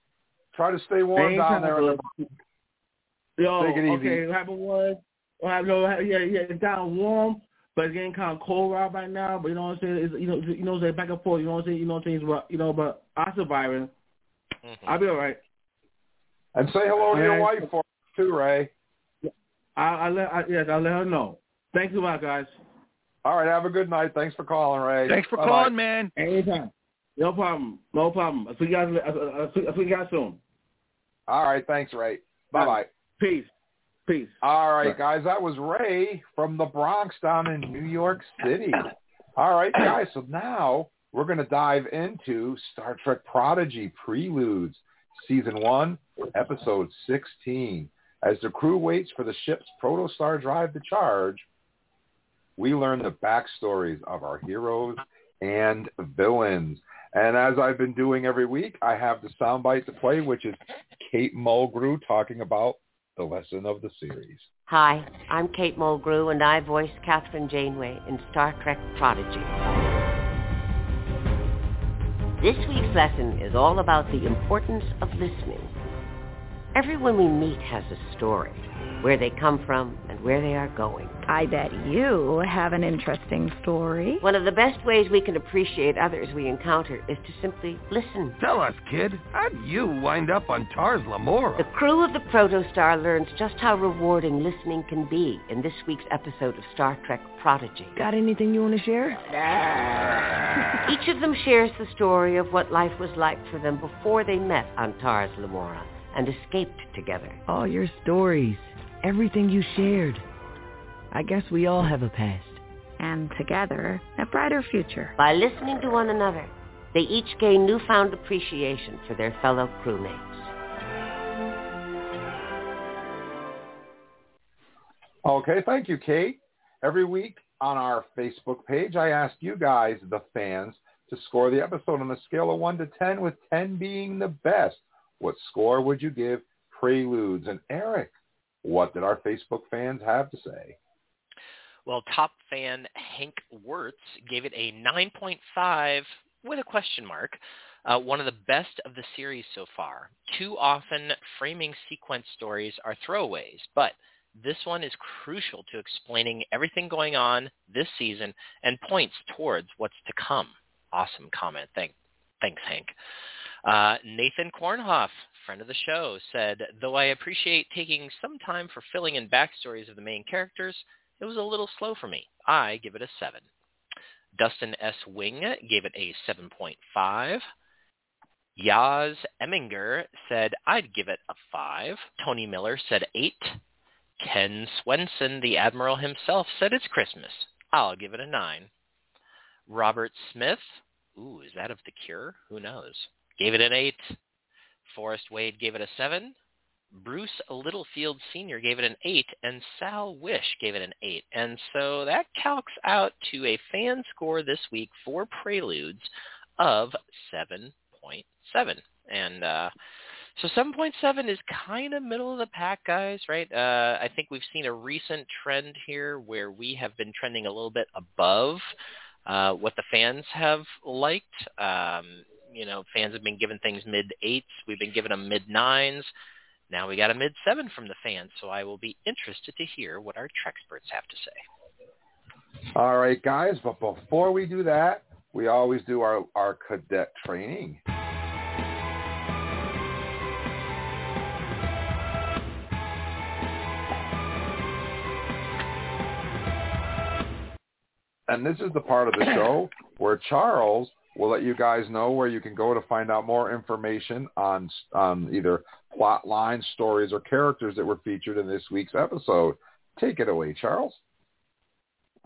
S2: Try to stay warm down there. in the-
S8: bud. Yo,
S2: Take it easy.
S8: okay. Have a one. Well, have no, yeah, yeah. It's down warm, but it's getting kind of cold out right now. But you know what I'm saying? It's, you know, you know, what I'm saying back and forth. You know what I'm saying? You know things, but you know, but I'm surviving.
S6: Mhm.
S8: I'll be all right.
S2: And say hello to your wife for us too, Ray.
S8: I, I let, I, yes, I'll let her know. Thanks a lot, guys.
S2: All right, have a good night. Thanks for calling, Ray.
S5: Thanks for
S2: Bye-bye.
S5: calling, man.
S8: Anytime. No problem. No problem. I'll see you guys. I'll, see, I'll see you guys soon.
S2: All right, thanks, Ray. Bye bye.
S8: Peace. Peace.
S2: All right,
S8: Right.
S2: guys, that was Ray from the Bronx down in New York City. All right, guys, so now we're going to dive into Star Trek Prodigy Preludes, Season 1, Episode 16. As the crew waits for the ship's protostar drive to charge, we learn the backstories of our heroes and villains. And as I've been doing every week, I have the soundbite to play, which is Kate Mulgrew talking about the lesson of the series.
S9: Hi, I'm Kate Mulgrew, and I voice Catherine Janeway in Star Trek Prodigy. This week's lesson is all about the importance of listening. Everyone we meet has a story, where they come from and where they are going.
S10: I bet you have an interesting story.
S9: One of the best ways we can appreciate others we encounter is to simply listen.
S11: Tell us, kid, how would you wind up on Tars Lamora?
S9: The crew of the Protostar learns just how rewarding listening can be in this week's episode of Star Trek Prodigy.
S10: Got anything you want to share?
S9: Each of them shares the story of what life was like for them before they met on Tars Lamora and escaped together.
S12: All your stories, everything you shared. I guess we all have a past.
S10: And together, a brighter future.
S9: By listening to one another, they each gain newfound appreciation for their fellow crewmates.
S2: Okay, thank you, Kate. Every week on our Facebook page, I ask you guys, the fans, to score the episode on a scale of 1 to 10, with 10 being the best. What score would you give Preludes? And Eric, what did our Facebook fans have to say?
S6: Well, top fan Hank Wirtz gave it a 9.5 with a question mark. Uh, one of the best of the series so far. Too often, framing sequence stories are throwaways, but this one is crucial to explaining everything going on this season and points towards what's to come. Awesome comment. Thank, thanks, Hank. Uh, Nathan Kornhoff, friend of the show, said, though I appreciate taking some time for filling in backstories of the main characters, it was a little slow for me. I give it a 7. Dustin S. Wing gave it a 7.5. Yaz Eminger said, I'd give it a 5. Tony Miller said 8. Ken Swenson, the Admiral himself, said it's Christmas. I'll give it a 9. Robert Smith, ooh, is that of The Cure? Who knows? Gave it an 8. Forrest Wade gave it a 7. Bruce Littlefield Sr. gave it an 8, and Sal Wish gave it an 8. And so that calcs out to a fan score this week for Preludes of 7.7. And uh, so 7.7 is kind of middle of the pack, guys, right? Uh, I think we've seen a recent trend here where we have been trending a little bit above uh, what the fans have liked. Um, you know, fans have been given things mid eights. We've been giving them mid nines. Now we got a mid seven from the fans, so I will be interested to hear what our experts have to say.
S2: All right, guys, but before we do that, we always do our, our cadet training. And this is the part of the show where Charles will let you guys know where you can go to find out more information on on either plot lines, stories, or characters that were featured in this week's episode. Take it away, Charles.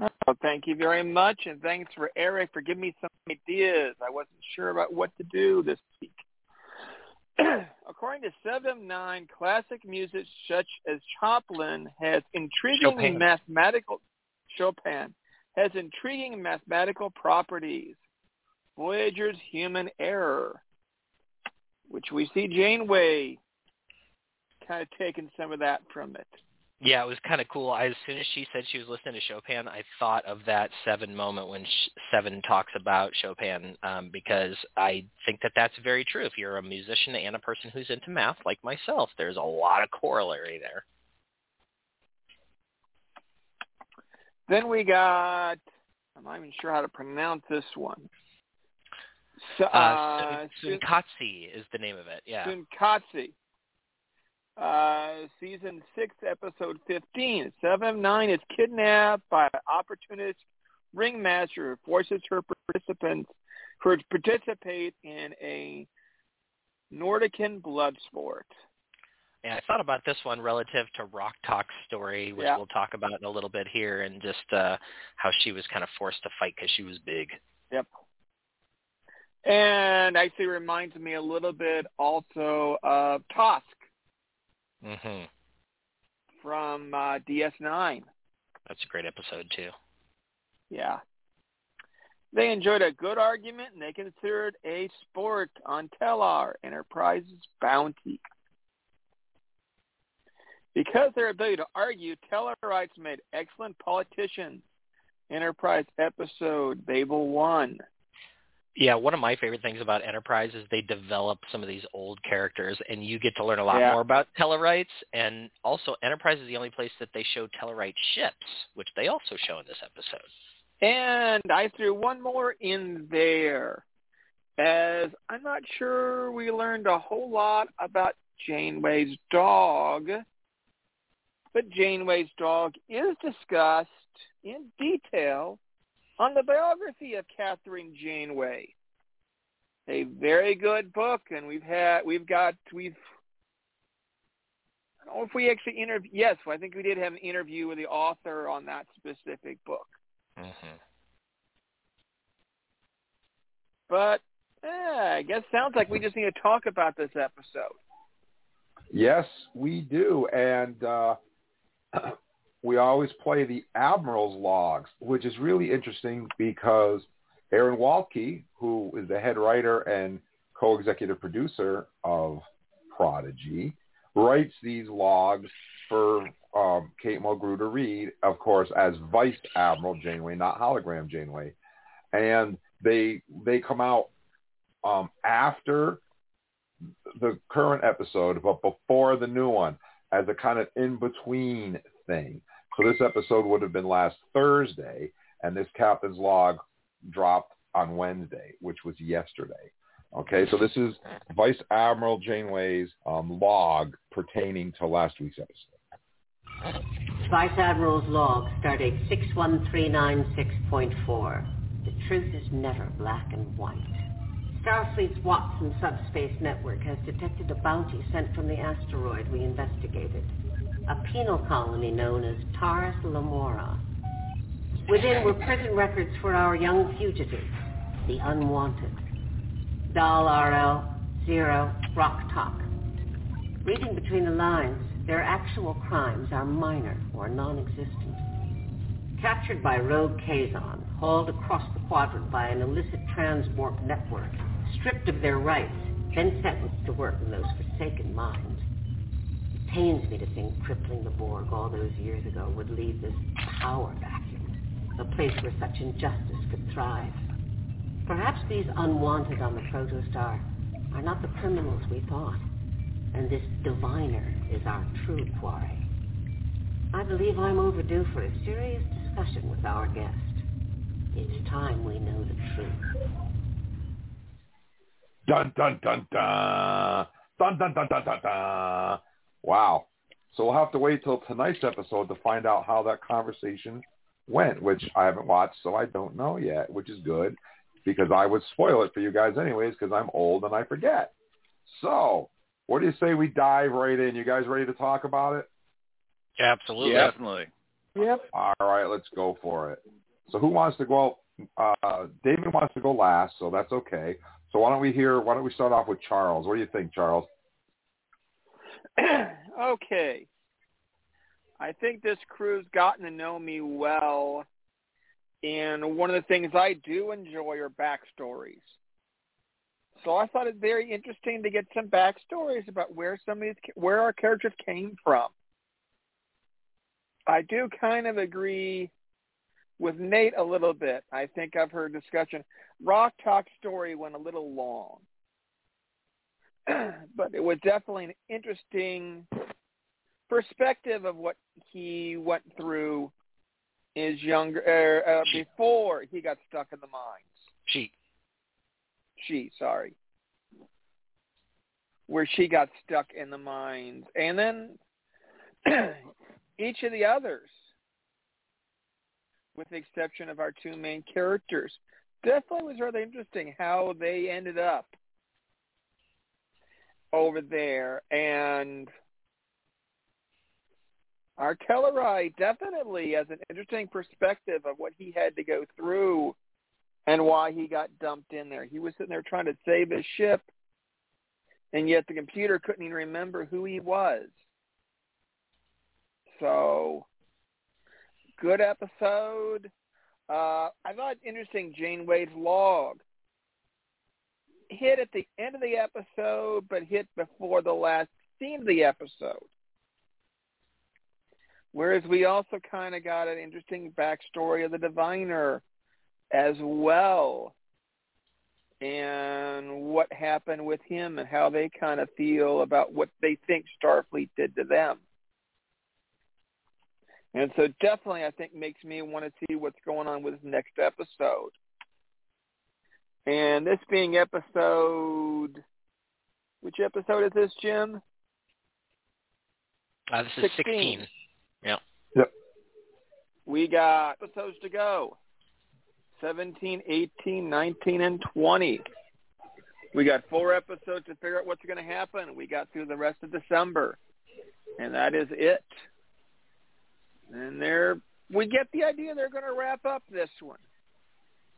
S3: Oh, thank you very much, and thanks for Eric for giving me some ideas. I wasn't sure about what to do this week. According to Seven Nine, classic music such as Chopin has intriguing
S6: Chopin.
S3: mathematical Chopin has intriguing mathematical properties. Voyager's human error, which we see Janeway kind of taking some of that from it.
S6: Yeah, it was kind of cool. I, as soon as she said she was listening to Chopin, I thought of that Seven moment when Seven talks about Chopin um, because I think that that's very true. If you're a musician and a person who's into math like myself, there's a lot of corollary there.
S3: Then we got, I'm not even sure how to pronounce this one.
S6: Uh,
S3: uh,
S6: Sun- Tsunkatse is the name of it. Yeah.
S3: Tsunkatse. Uh, season 6, episode 15. 7 of 9 is kidnapped by an opportunist ringmaster who forces her participants her to participate in a Norcadian blood sport.
S6: And I thought about this one relative to Rock Talk's story, which
S3: Yeah.
S6: we'll talk about in a little bit here, and just uh, how she was kind of forced to fight because she was big.
S3: Yep. And actually reminds me a little bit also of Tosk
S6: hmm
S3: from uh, DS9.
S6: That's a great episode too.
S3: Yeah. They enjoyed a good argument and they considered a sport on Tellar Enterprise's bounty. Because their ability to argue, Tellarites made excellent politicians. Enterprise episode Babel 1.
S6: Yeah, one of my favorite things about Enterprise is they develop some of these old characters, and you get to learn a lot
S3: Yeah.
S6: more about Tellarites. And also, Enterprise is the only place that they show Tellarite ships, which they also show in this episode.
S3: And I threw one more in there, as I'm not sure we learned a whole lot about Janeway's dog, but Janeway's dog is discussed in detail on the biography of Catherine Janeway. A very good book, and we've had we've got we've I don't know if we actually interview. Yes, I think we did have an interview with the author on that specific book.
S6: Mm-hmm.
S3: But eh, I guess sounds like we just need to talk about this episode.
S2: Yes, we do. And uh, we always play the Admiral's logs, which is really interesting because Aaron Waltke, who is the head writer and co-executive producer of Prodigy, writes these logs for um, Kate Mulgrew to read, of course, as Vice Admiral Janeway, not hologram Janeway. And they they come out um, after the current episode, but before the new one, as a kind of in-between thing. So this episode would have been last Thursday, and this captain's log dropped on Wednesday, which was yesterday. Okay, so this is Vice Admiral Janeway's um, log pertaining to last week's episode.
S9: Vice Admiral's log, stardate 61396.4. The truth is never black and white. Starfleet's Watson subspace network has detected a bounty sent from the asteroid we investigated. A penal colony known as Tars Lamora. Within were prison records for our young fugitives, the unwanted. Dal R'El, Zero, Rok-Tahk. Reading between the lines, their actual crimes are minor or non-existent. Captured by rogue Kazon, hauled across the quadrant by an illicit transport network, stripped of their rights, then sentenced to work in those forsaken mines pains me to think crippling the Borg all those years ago would leave this power vacuum, a place where such injustice could thrive. Perhaps these unwanted on the protostar are not the criminals we thought, and this diviner is our true quarry. I believe I'm overdue for a serious discussion with our guest. It's time we know the truth.
S2: Dun dun dun dun. Dun dun dun dun dun dun. Wow. So we'll have to wait till tonight's episode to find out how that conversation went, which I haven't watched, so I don't know yet, which is good because I would spoil it for you guys anyways because I'm old and I forget. So, what do you say we dive right in? You guys ready to talk about it?
S6: Absolutely.
S5: Definitely.
S4: Yep.
S2: All right, let's go for it. So who wants to go? Uh, David wants to go last, so that's okay. So why don't we hear? Why don't we start off with Charles? What do you think, Charles?
S3: okay. I think this crew's gotten to know me well, and one of the things I do enjoy are backstories. So I thought it very interesting to get some backstories about where some of these, where our characters came from. I do kind of agree with Nate a little bit. I think I've heard discussion. Rock Talk story went a little long, but it was definitely an interesting perspective of what he went through his younger uh, uh, before he got stuck in the mines.
S6: She.
S3: She, sorry. Where she got stuck in the mines. And then each of the others, with the exception of our two main characters, definitely was rather interesting how they ended up over there. And Tellarite definitely has an interesting perspective of what he had to go through and why he got dumped in there. He was sitting there trying to save his ship, and yet the computer couldn't even remember who he was. So, good episode. Uh, I thought interesting Janeway's log hit at the end of the episode, but hit before the last scene of the episode. Whereas we also kind of got an interesting backstory of the diviner as well and what happened with him and how they kind of feel about what they think Starfleet did to them. And so definitely I think makes me want to see what's going on with this next episode. And this being episode which episode is this, Jim?
S6: Uh, this is 16. 16. Yep.
S2: Yep.
S3: We got episodes to go. 17, 18, 19, and 20. We got four episodes to figure out what's going to happen. We got through the rest of December, and that is it. And they're we get the idea they're going to wrap up this one.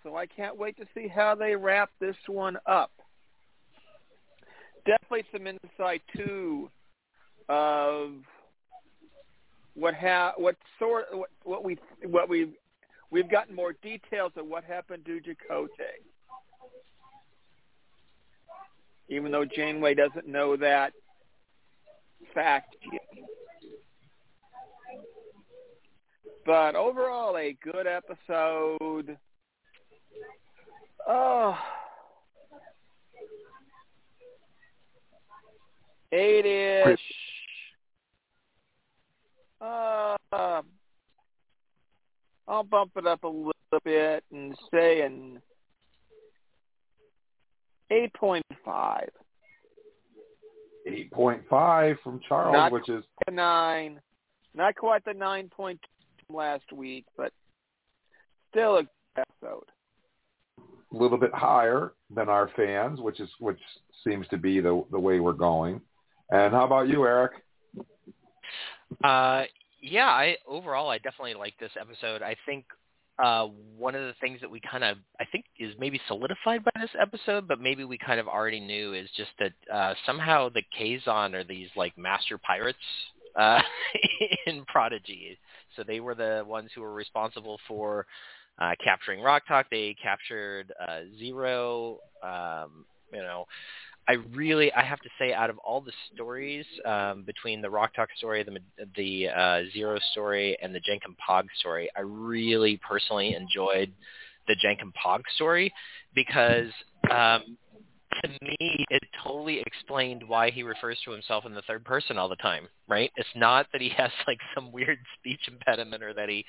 S3: So I can't wait to see how they wrap this one up. Definitely some insight too of what ha- what sort what, what we what we We've gotten more details of what happened to Chakotay. Even though Janeway doesn't know that fact yet. But overall, a good episode. Oh. Eight-ish. Uh, I'll bump it up a little bit and say an 8.5.
S2: 8.5 from Charles,
S3: not
S2: which is
S3: a 9. Not quite the 9.2 from last week, but still a good episode.
S2: A little bit higher than our fans, which is which seems to be the the way we're going. And how about you, Eric?
S6: Uh, yeah, I overall I definitely like this episode. I think uh, one of the things that we kind of I think is maybe solidified by this episode, but maybe we kind of already knew is just that uh, somehow the Kazon are these like master pirates uh, in Prodigy. So they were the ones who were responsible for uh, capturing Rok-Tahk. They captured uh, Zero. Um, you know, I really, I have to say, out of all the stories um, between the Rok-Tahk story, the the uh, Zero story, and the Jankom Pog story, I really personally enjoyed the Jankom Pog story because um, to me, it totally explained why he refers to himself in the third person all the time. Right? It's not that he has like some weird speech impediment or that he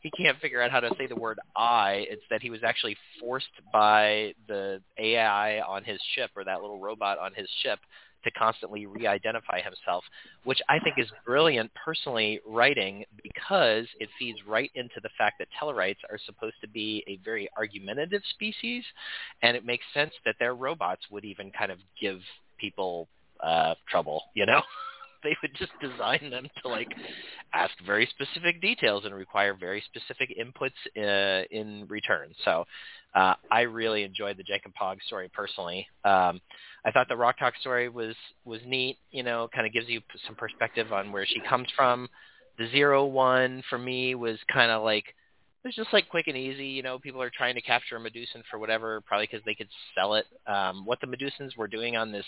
S6: he can't figure out how to say the word I. It's that he was actually forced by the AI on his ship or that little robot on his ship to constantly re-identify himself, which I think is brilliant personally writing because it feeds right into the fact that Tellarites are supposed to be a very argumentative species, and it makes sense that their robots would even kind of give people uh, trouble, you know? they would just design them to like ask very specific details and require very specific inputs uh, in return. So uh, I really enjoyed the and Pog story personally. Um, I thought the Rok-Tahk story was was neat. You know, kind of gives you some perspective on where she comes from. The Zero one for me was kind of like it was just like quick and easy. You know, people are trying to capture a Medusan for whatever, probably because they could sell it. Um, what the Medusans were doing on this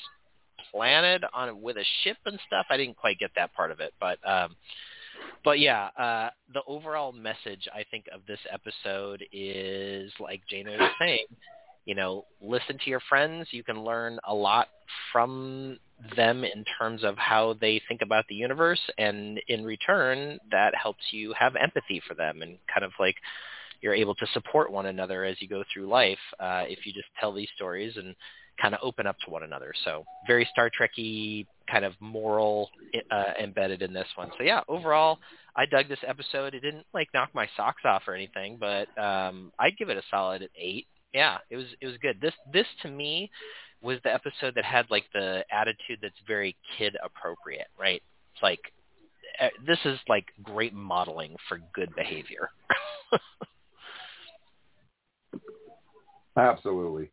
S6: planet on with a ship and stuff, I didn't quite get that part of it, but. um but yeah, uh, the overall message I think of this episode is like Jana was saying, you know, listen to your friends. You can learn a lot from them in terms of how they think about the universe, and in return, that helps you have empathy for them and kind of like you're able to support one another as you go through life uh, if you just tell these stories and kind of open up to one another. So very Star Trekky kind of moral uh, embedded in this one. So yeah, overall, I dug this episode. It didn't like knock my socks off or anything, but um, I'd give it a solid eight. Yeah, it was it was good. This this to me was the episode that had like the attitude that's very kid appropriate, right? It's like uh, this is like great modeling for good behavior.
S2: Absolutely.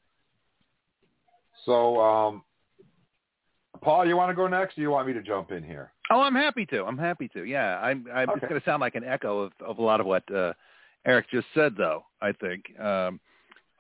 S2: So, um, Paul, you want to go next, or you want me to jump in here?
S5: Oh, I'm happy to. I'm happy to. Yeah, I'm. I'm
S2: Okay.
S5: It's going to sound like an echo of, of a lot of what uh, Eric just said, though. I think um,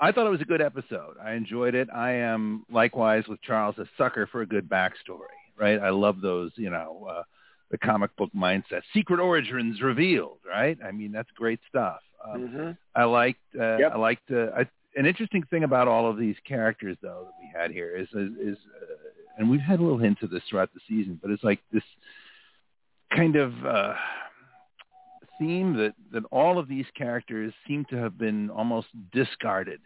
S5: I thought it was a good episode. I enjoyed it. I am likewise with Charles a sucker for a good backstory. Right? I love those. You know, uh, the comic book mindset, secret origins revealed. Right? I mean, that's great stuff. Um,
S3: Mm-hmm.
S5: I liked. Uh,
S3: Yep.
S5: I liked. Uh, I, an interesting thing about all of these characters, though, that we had here is is, is uh, and we've had a little hint of this throughout the season, but it's like this kind of uh, theme that that all of these characters seem to have been almost discarded,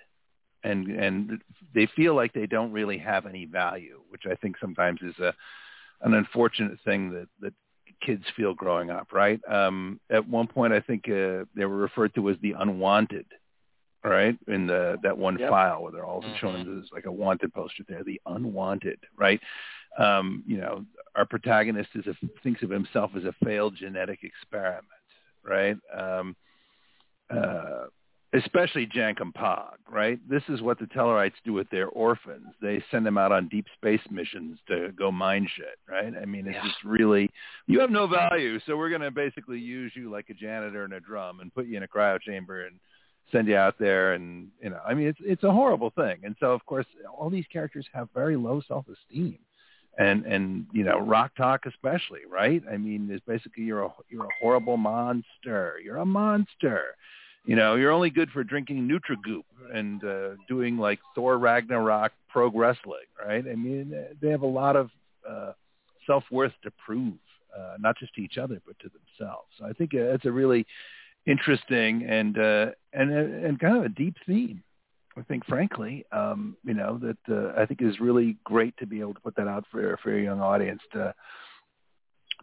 S5: and and they feel like they don't really have any value, which I think sometimes is a an unfortunate thing that that kids feel growing up. Right? Um, at one point, I think uh, they were referred to as the unwanted. Right in the that one
S3: Yep.
S5: file where they're all shown as like a wanted poster there, the unwanted, right? Um, you know, our protagonist is a, thinks of himself as a failed genetic experiment, right? Um, uh, especially Jankom Pog, right? This is what the Tellarites do with their orphans. They send them out on deep space missions to go mine shit, right? I mean, it's
S6: Yeah.
S5: just really, you have no value, so we're going to basically use you like a janitor and a drum and put you in a cryo chamber and send you out there and you know i mean it's it's a horrible thing and so of course all these characters have very low self esteem and and you know Rok-Tahk especially right i mean it's basically you're a you're a horrible monster you're a monster you know you're only good for drinking nutrigoop and uh doing like thor ragnarok pro wrestling right i mean they have a lot of uh self worth to prove uh not just to each other but to themselves so i think uh, it's a really interesting and uh, and and kind of a deep theme. I think, frankly, um, you know, that uh, I think is really great to be able to put that out for for a young audience to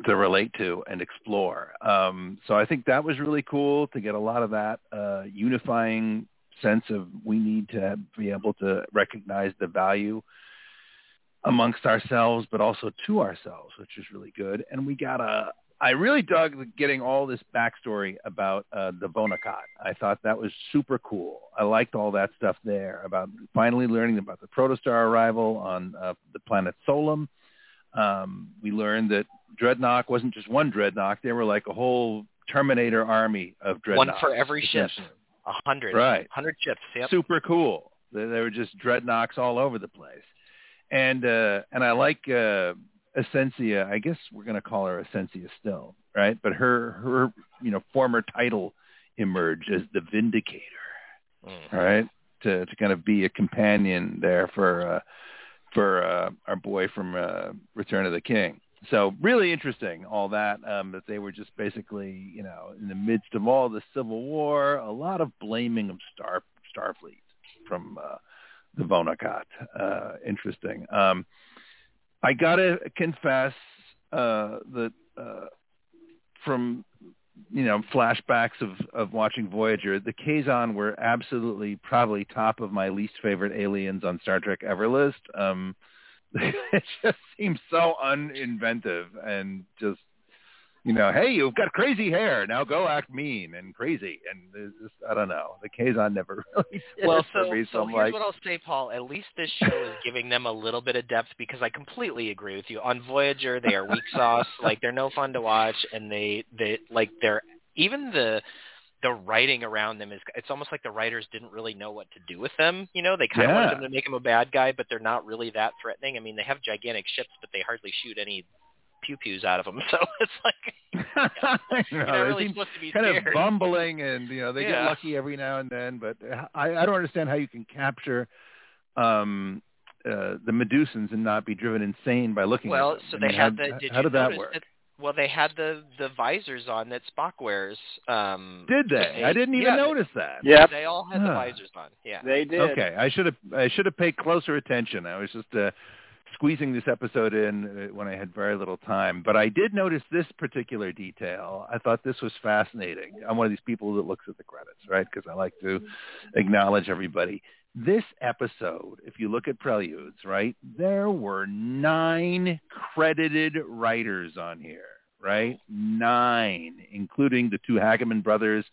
S5: to relate to and explore. Um, so I think that was really cool to get a lot of that uh, unifying sense of we need to be able to recognize the value amongst ourselves, but also to ourselves, which is really good. And we got a I really dug getting all this backstory about uh, the Vau N'Akat. I thought that was super cool. I liked all that stuff there about finally learning about the protostar arrival on uh, the planet Solum. Um, we learned that Dreadnought wasn't just one Dreadnought; they were like a whole Terminator army of Dreadnoughts.
S6: One for every ship. A hundred.
S5: Right.
S6: Hundred ships. Yep.
S5: Super cool. They, they were just dreadnoughts all over the place. And uh, and I like uh, Asencia. I guess we're going to call her Asencia still, right? But her her you know former title emerged as the Vindicator,
S6: Mm-hmm.
S5: right? To to kind of be a companion there for uh, for uh, our boy from uh, Return of the King. So really interesting, all that um, that they were just basically, you know, in the midst of all the civil war, a lot of blaming of Star Starfleet from uh, the Vau N'Akat. Uh, interesting. Um, I gotta confess uh, that uh, from you know flashbacks of of watching Voyager, the Kazon were absolutely probably top of my least favorite aliens on Star Trek ever list. Um, it just seems so uninventive and just you know, hey, you've got crazy hair. Now go act mean and crazy. And just, I don't know. The Kazon never really did
S6: well,
S5: it
S6: so,
S5: me. So,
S6: so here's
S5: like,
S6: what I'll say, Paul. At least this show is giving them a little bit of depth because I completely agree with you. On Voyager, they are weak sauce. like they're no fun to watch, and they they like they're even the the writing around them is it's almost like the writers didn't really know what to do with them. You know, they kind of
S5: Yeah.
S6: wanted them to make him a bad guy, but they're not really that threatening. I mean, they have gigantic ships, but they hardly shoot any pew pews out of them. So it's like
S5: I know,
S6: you're not really supposed to be
S5: kind
S6: scared.
S5: of bumbling, and you know they get lucky every now and then. But I, I don't understand how you can capture um uh the Medusans and not be driven insane by looking
S6: Well,
S5: at them.
S6: so
S5: I
S6: they
S5: mean,
S6: had
S5: how,
S6: the. Did
S5: how
S6: you
S5: did that
S6: notice
S5: work?
S6: That, well, they had the the visors on that Spock wears. Um,
S5: Did they? I didn't even
S6: yeah,
S5: notice that.
S3: Yeah,
S6: They all had the visors on. Yeah.
S3: They did.
S5: Okay, I should have I should have paid closer attention. I was just uh, squeezing this episode in uh, when I had very little time, but I did notice this particular detail. I thought this was fascinating. I'm one of these people that looks at the credits, right? Because I like to acknowledge everybody. This episode, if you look at Preludes, right, there were nine credited writers on here, right? Nine, including the two Hageman brothers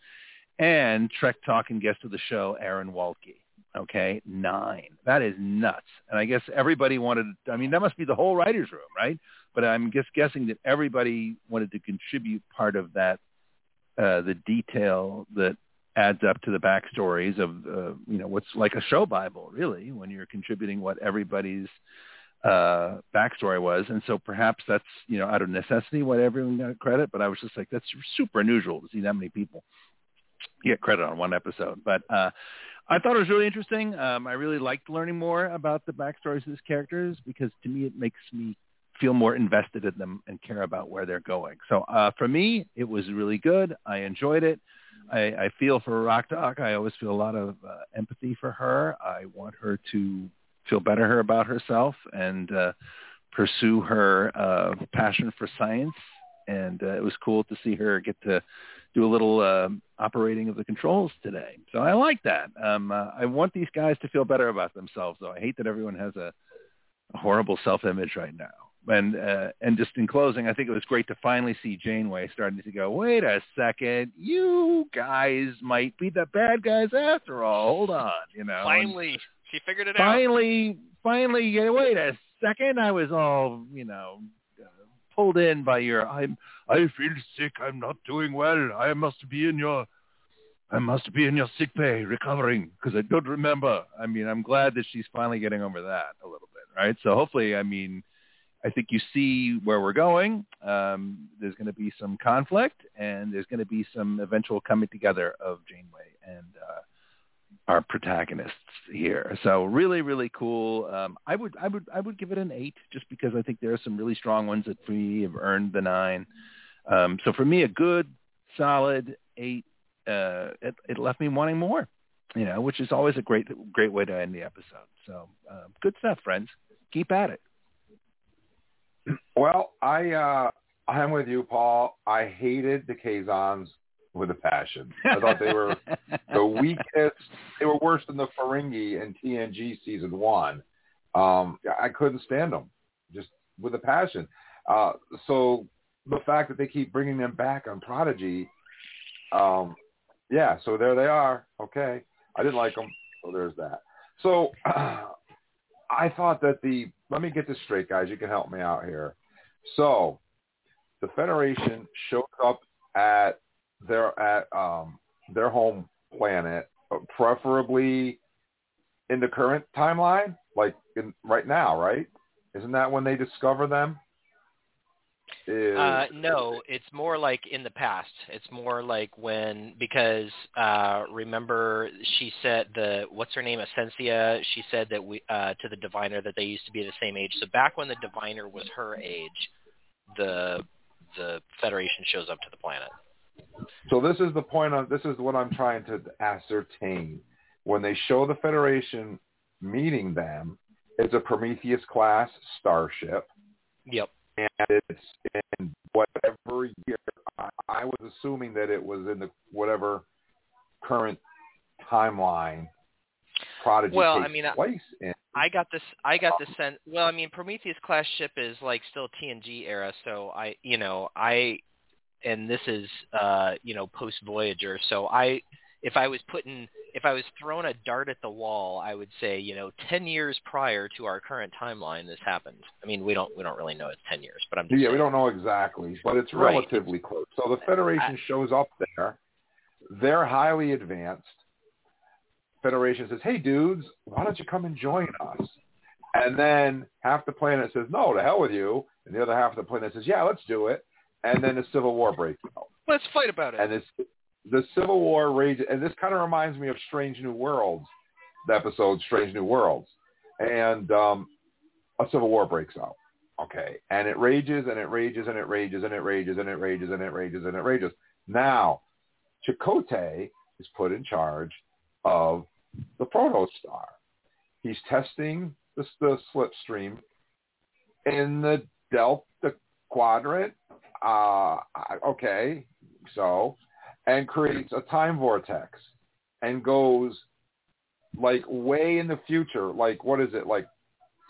S5: and Trek Talk and guest of the show, Aaron Waltke. Okay, nine. That is nuts. And I guess everybody wanted. I mean, that must be the whole writers' room, right? But I'm just guessing that everybody wanted to contribute part of that, uh, the detail that adds up to the backstories of, uh, you know, what's like a show bible, really, when you're contributing what everybody's uh backstory was and so perhaps that's you know out of necessity what everyone got credit but i was just like that's super unusual to see that many people get credit on one episode. But uh i thought it was really interesting. Um i really liked learning more about the backstories of these characters because to me it makes me feel more invested in them and care about where they're going. So uh for me it was really good. I enjoyed it. I i feel for Rok-Tahk i always feel a lot of uh, empathy for her. I want her to feel better about herself and uh, pursue her uh, passion for science. And uh, it was cool to see her get to do a little uh, operating of the controls today. So I like that. Um, uh, I want these guys to feel better about themselves, though. I hate that everyone has a, a horrible self-image right now. And uh, and just in closing, I think it was great to finally see Janeway starting to go. Wait a second, you guys might be the bad guys after all. Hold on, you know. and-
S6: Finally, she figured it out.
S5: finally, finally, yeah, wait a second. I was all, you know, pulled in by your, I'm, I feel sick. I'm not doing well. I must be in your, I must be in your sick bay recovering because I don't remember. I mean, I'm glad that she's finally getting over that a little bit, right? So hopefully, I mean, I think you see where we're going. Um, there's going to be some conflict, and there's going to be some eventual coming together of Janeway and uh, our protagonists here. So really, really cool. Um, I would, I would, I would give it an eight, just because I think there are some really strong ones that me have earned the nine. Um, so for me, a good, solid eight. Uh, it, it left me wanting more, you know, which is always a great, great way to end the episode. So uh, good stuff, friends. Keep at it.
S2: Well, I uh I'm with you, Paul. I hated the Kazons with a passion. I thought they were the weakest. They were worse than the Ferengi in TNG season one. Um, I couldn't stand them, just with a passion. Uh, so the fact that they keep bringing them back on Prodigy, um, yeah. So there they are. Okay, I didn't like them, so there's that. So I thought that the let me get this straight, guys. You can help me out here. So the Federation shows up at their at um, their home planet, uh, preferably in the current timeline, like in, right now, right? Isn't that when they discover them? Is,
S6: Uh, no, it's more like in the past. It's more like when because uh, remember she said the what's her name Asencia. She said that we uh, to the diviner that they used to be the same age. So back when the diviner was her age, the the Federation shows up to the planet.
S2: So this is the point of this is what I'm trying to ascertain. When they show the Federation meeting them, it's a Prometheus class starship,
S6: Yep.
S2: and it's in whatever year. I, I was assuming that it was in the whatever current timeline Prodigy
S6: Well, I mean, I-. I got this. I got the sense. Well, I mean, Prometheus class ship is like still TNG era, so I, you know, I, and this is, uh, you know, post Voyager. So I, if I was putting, if I was throwing a dart at the wall, I would say, you know, ten years prior to our current timeline, this happened. I mean, we don't, we don't really know it's ten years, but I'm just
S2: yeah,
S6: saying.
S2: we don't know exactly, but it's
S6: Right.
S2: relatively close. So the Federation shows up there. They're highly advanced. Federation says, "Hey, dudes, why don't you come and join us?" And then half the planet says, "No, to hell with you," and the other half of the planet says, "Yeah, let's do it." And then the Civil War breaks out.
S6: Let's fight about it.
S2: And it's the Civil War rages, and this kind of reminds me of Strange New Worlds, the episode Strange New Worlds, and um, a Civil War breaks out. Okay, and it rages and it rages and it rages and it rages and it rages and it rages and it rages. Now, Chakotay is put in charge of the Protostar. He's testing the, the slipstream in the Delta Quadrant. Uh, okay, so and creates a time vortex and goes like way in the future. Like what is it? Like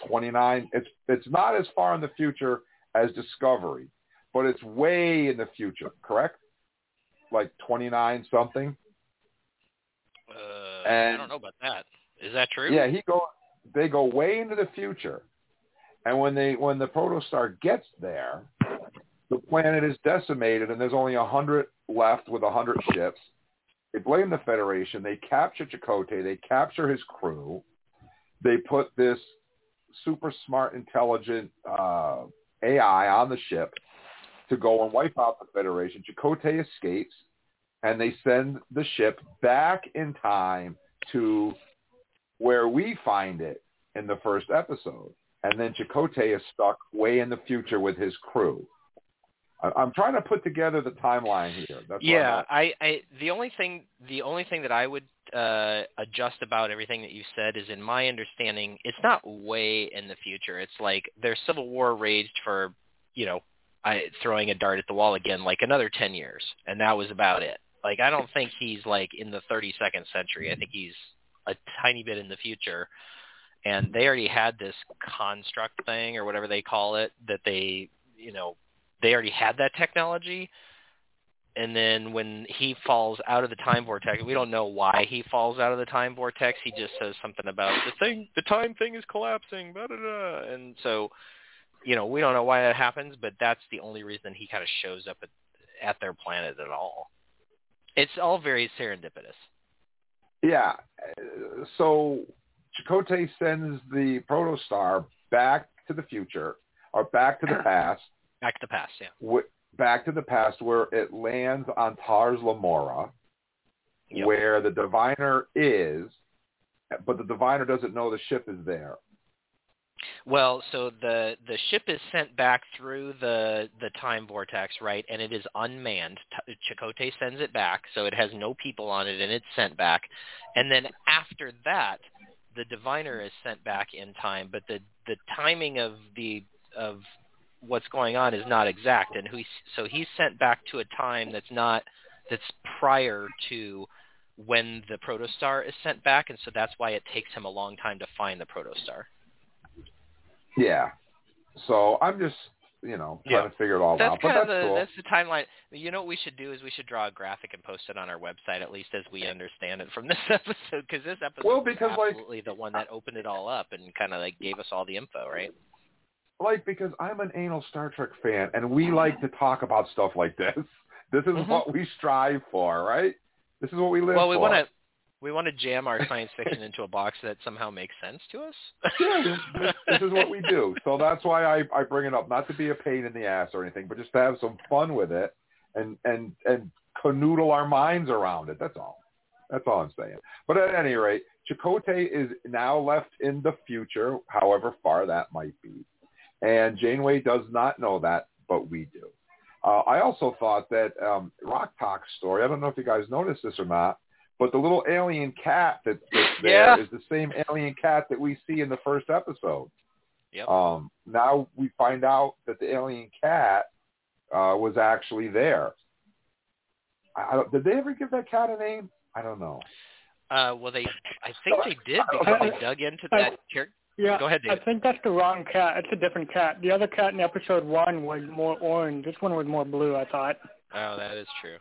S2: 29. It's it's not as far in the future as Discovery, but it's way in the future. Correct? Like 29 something.
S6: Uh, I don't know about that. Is that true?
S2: Yeah, he go. They go way into the future, and when they when the protostar gets there, the planet is decimated, and there's only a hundred left with a hundred ships. They blame the Federation. They capture Chakotay. They capture his crew. They put this super smart, intelligent uh, AI on the ship to go and wipe out the Federation. Chakotay escapes, and they send the ship back in time to where we find it in the first episode. And then Chakotay is stuck way in the future with his crew. I'm trying to put together the timeline here. That's
S6: yeah, I, I the only thing the only thing that I would uh adjust about everything that you said is in my understanding it's not way in the future. It's like their civil war raged for, you know, I throwing a dart at the wall again like another 10 years and that was about it. Like I don't think he's like in the 32nd century. I think he's a tiny bit in the future. And they already had this construct thing or whatever they call it that they, you know, they already had that technology and then when he falls out of the time vortex, we don't know why he falls out of the time vortex. He just says something about the thing, the time thing is collapsing, blah, blah, blah. and so, you know, we don't know why that happens, but that's the only reason he kind of shows up at, at their planet at all. It's all very serendipitous.
S2: Yeah. So Chakotay sends the protostar back to the future or back to the past,
S6: Back to the past, yeah.
S2: back to the past where it lands on Tars Lamora,
S6: Yep.
S2: where the diviner is, but the diviner doesn't know the ship is there.
S6: Well, so the the ship is sent back through the the time vortex, right? And it is unmanned. T- Chakotay sends it back, so it has no people on it, and it's sent back. And then after that, the diviner is sent back in time, but the the timing of the of what's going on is not exact, and who so he's sent back to a time that's not that's prior to when the protostar is sent back, and so that's why it takes him a long time to find the protostar.
S2: Yeah. So I'm just, you know, trying
S6: Yeah.
S2: to figure it all
S6: that's
S2: out. But
S6: kind
S2: that's
S6: of the
S2: cool.
S6: that's the timeline. You know what we should do is we should draw a graphic and post it on our website at least as we understand it from this episode because this episode
S2: Well,
S6: was
S2: because, like-
S6: absolutely the one that opened it all up and kind of like gave us all the info, right?
S2: Like because I'm an anal Star Trek fan and we like to talk about stuff like this. This is
S6: Mhm.
S2: what we strive for, right? This is what we live
S6: well, we
S2: for.
S6: want to we want to jam our science fiction into a box that somehow makes sense to us.
S2: Yeah, this, this, this is what we do. So that's why I, I bring it up, not to be a pain in the ass or anything, but just to have some fun with it and and and canoodle our minds around it. That's all. That's all I'm saying. But at any rate, Chakotay is now left in the future, however far that might be. And Janeway does not know that, but we do. Uh, I also thought that um, Rok-Tahk's story, I don't know if you guys noticed this or not, but the little alien cat that, that's there is
S6: Yeah.
S2: the same alien cat that we see in the first episode.
S6: Yep.
S2: Um, now we find out that the alien cat uh, was actually there. I, I don't, did they ever give that cat a name? I don't know.
S6: Uh, well, they I think they did because they dug into that character.
S4: Yeah,
S6: Go ahead,
S4: I think that's the wrong cat. It's a different cat. The other cat in episode one was more orange. This one was more blue. I thought.
S6: Oh, that is true.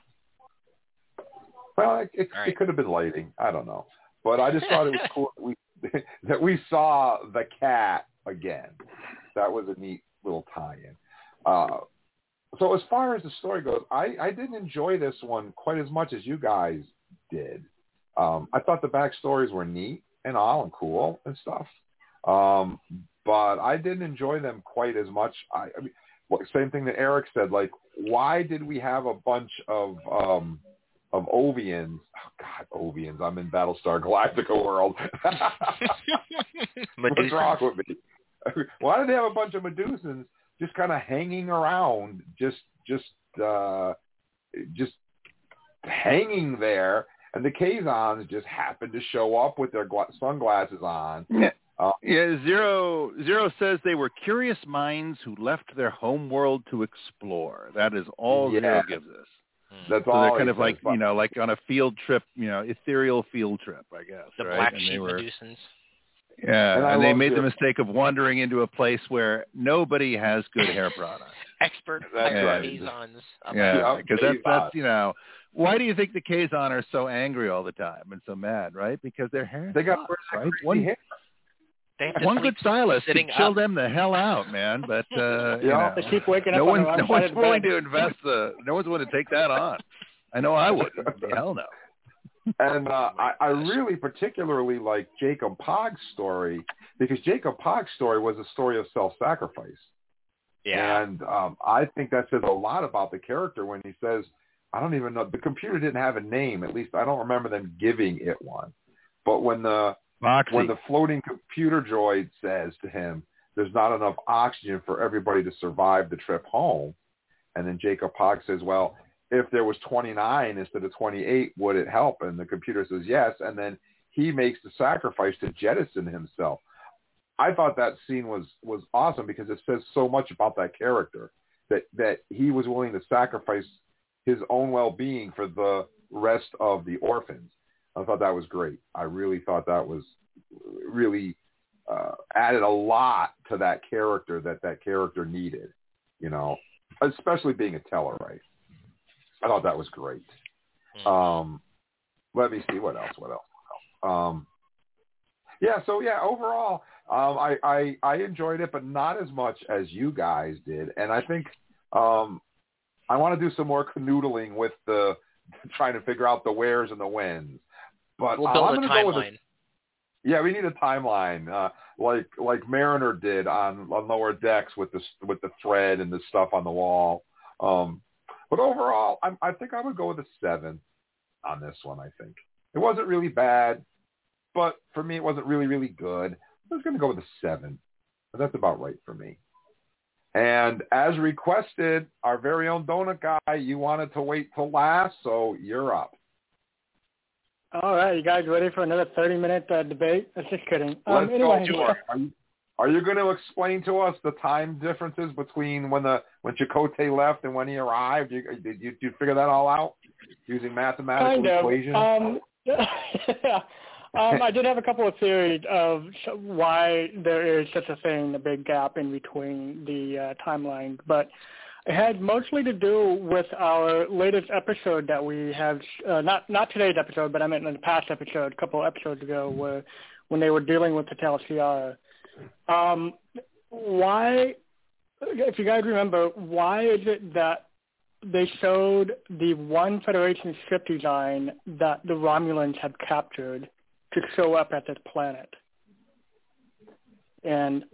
S2: Well, it, it,
S6: All right.
S2: it could have been lighting. I don't know, but I just thought it was cool that we that we saw the cat again. That was a neat little tie-in. Uh, so as far as the story goes, I, I didn't enjoy this one quite as much as you guys did. Um, I thought the backstories were neat and all and cool and stuff, um, but I didn't enjoy them quite as much. I, I mean, well, same thing that Eric said. Like, why did we have a bunch of um, of Ovions. Oh God, Ovions! I'm in Battlestar Galactica world. What's wrong with me? Why did they have a bunch of Medusans just kind of hanging around, just just uh, just hanging there, and the Kazons just happened to show up with their gla- sunglasses on.
S5: Yeah.
S2: Uh,
S5: Yeah, Zero Zero says they were curious minds who left their home world to explore. That is all
S2: Yeah.
S5: Zero gives us.
S2: That's
S5: So
S2: all.
S5: they're kind of like
S2: but-
S5: you know, like on a field trip, you know, ethereal field trip, I guess.
S6: The
S5: right?
S6: black
S5: and they
S6: sheep
S5: were,
S6: Medusans.
S5: Yeah,
S2: And
S5: and, they
S2: love
S5: made the mistake of wandering into a place where nobody has good hair products.
S6: Expert
S2: That's
S6: expert
S5: right.
S6: Kazons. I'm
S5: Yeah,
S2: Yeah,
S5: because that's that's you know, why do you think the Kazon are so angry all the time and so mad, right? Because their hair
S2: They got
S5: sucks, right? One
S2: hair?
S6: They have to
S5: one
S6: sleep
S5: good stylist could
S6: sitting
S5: chill
S6: up.
S5: them the hell out, man. But uh, you know,
S4: They keep waking
S5: no
S4: up on
S5: one's no one's willing to invest the no one's willing to take that on. I know I wouldn't. Hell no.
S2: And uh, I, I really particularly like Jankom Pog's story because Jankom Pog's story was a story of self-sacrifice.
S6: Yeah.
S2: And um, I think that says a lot about the character when he says, I don't even know, the computer didn't have a name. At least I don't remember them giving it one. But when the
S5: Moxie.
S2: when the floating computer droid says to him, there's not enough oxygen for everybody to survive the trip home, and then Jankom Pog says, well, if there was 29 instead of 28, would it help? And the computer says yes, and then he makes the sacrifice to jettison himself. I thought that scene was was awesome because it says so much about that character that that he was willing to sacrifice his own well-being for the rest of the orphans. I thought that was great. I really thought that was really uh, added a lot to that character that that character needed. You know, especially being a Tellarite. I thought that was great. Um, let me see what else. What else? What else? Um, yeah. So yeah, overall, um, I, I I enjoyed it, but not as much as you guys did. And I think um, I want to do some more canoodling with the trying to figure out the wheres and the whens. But
S6: We'll
S2: uh,
S6: build
S2: I'm
S6: a
S2: gonna go with
S6: timeline.
S2: yeah, we need a timeline, uh, like like Mariner did on, on lower decks with the with the thread and the stuff on the wall. Um, but overall, I'm, I think I would go with a seven on this one. I think it wasn't really bad, but for me, it wasn't really really good. I was going to go with a seven. But that's about right for me. And as requested, our very own donut guy, you wanted to wait till last, so you're up.
S4: All right, you guys ready for another 30-minute uh, debate? I'm just kidding. Um,
S2: Let's
S4: anyway,
S2: go. Are, are you, are you going to explain to us the time differences between when the when Chakotay left and when he arrived? You, did you, did you figure that all out using mathematical
S4: kind of.
S2: equations?
S4: Um, yeah. Um, I did have a couple of theories of why there is such a thing, a big gap in between the uh, timelines, but it had mostly to do with our latest episode that we have, uh, not not today's episode, but I meant in the past episode, a couple episodes ago, where when they were dealing with the Tal Shiar. Um, why, if you guys remember, why is it that they showed the one Federation ship design that the Romulans had captured to show up at this planet. And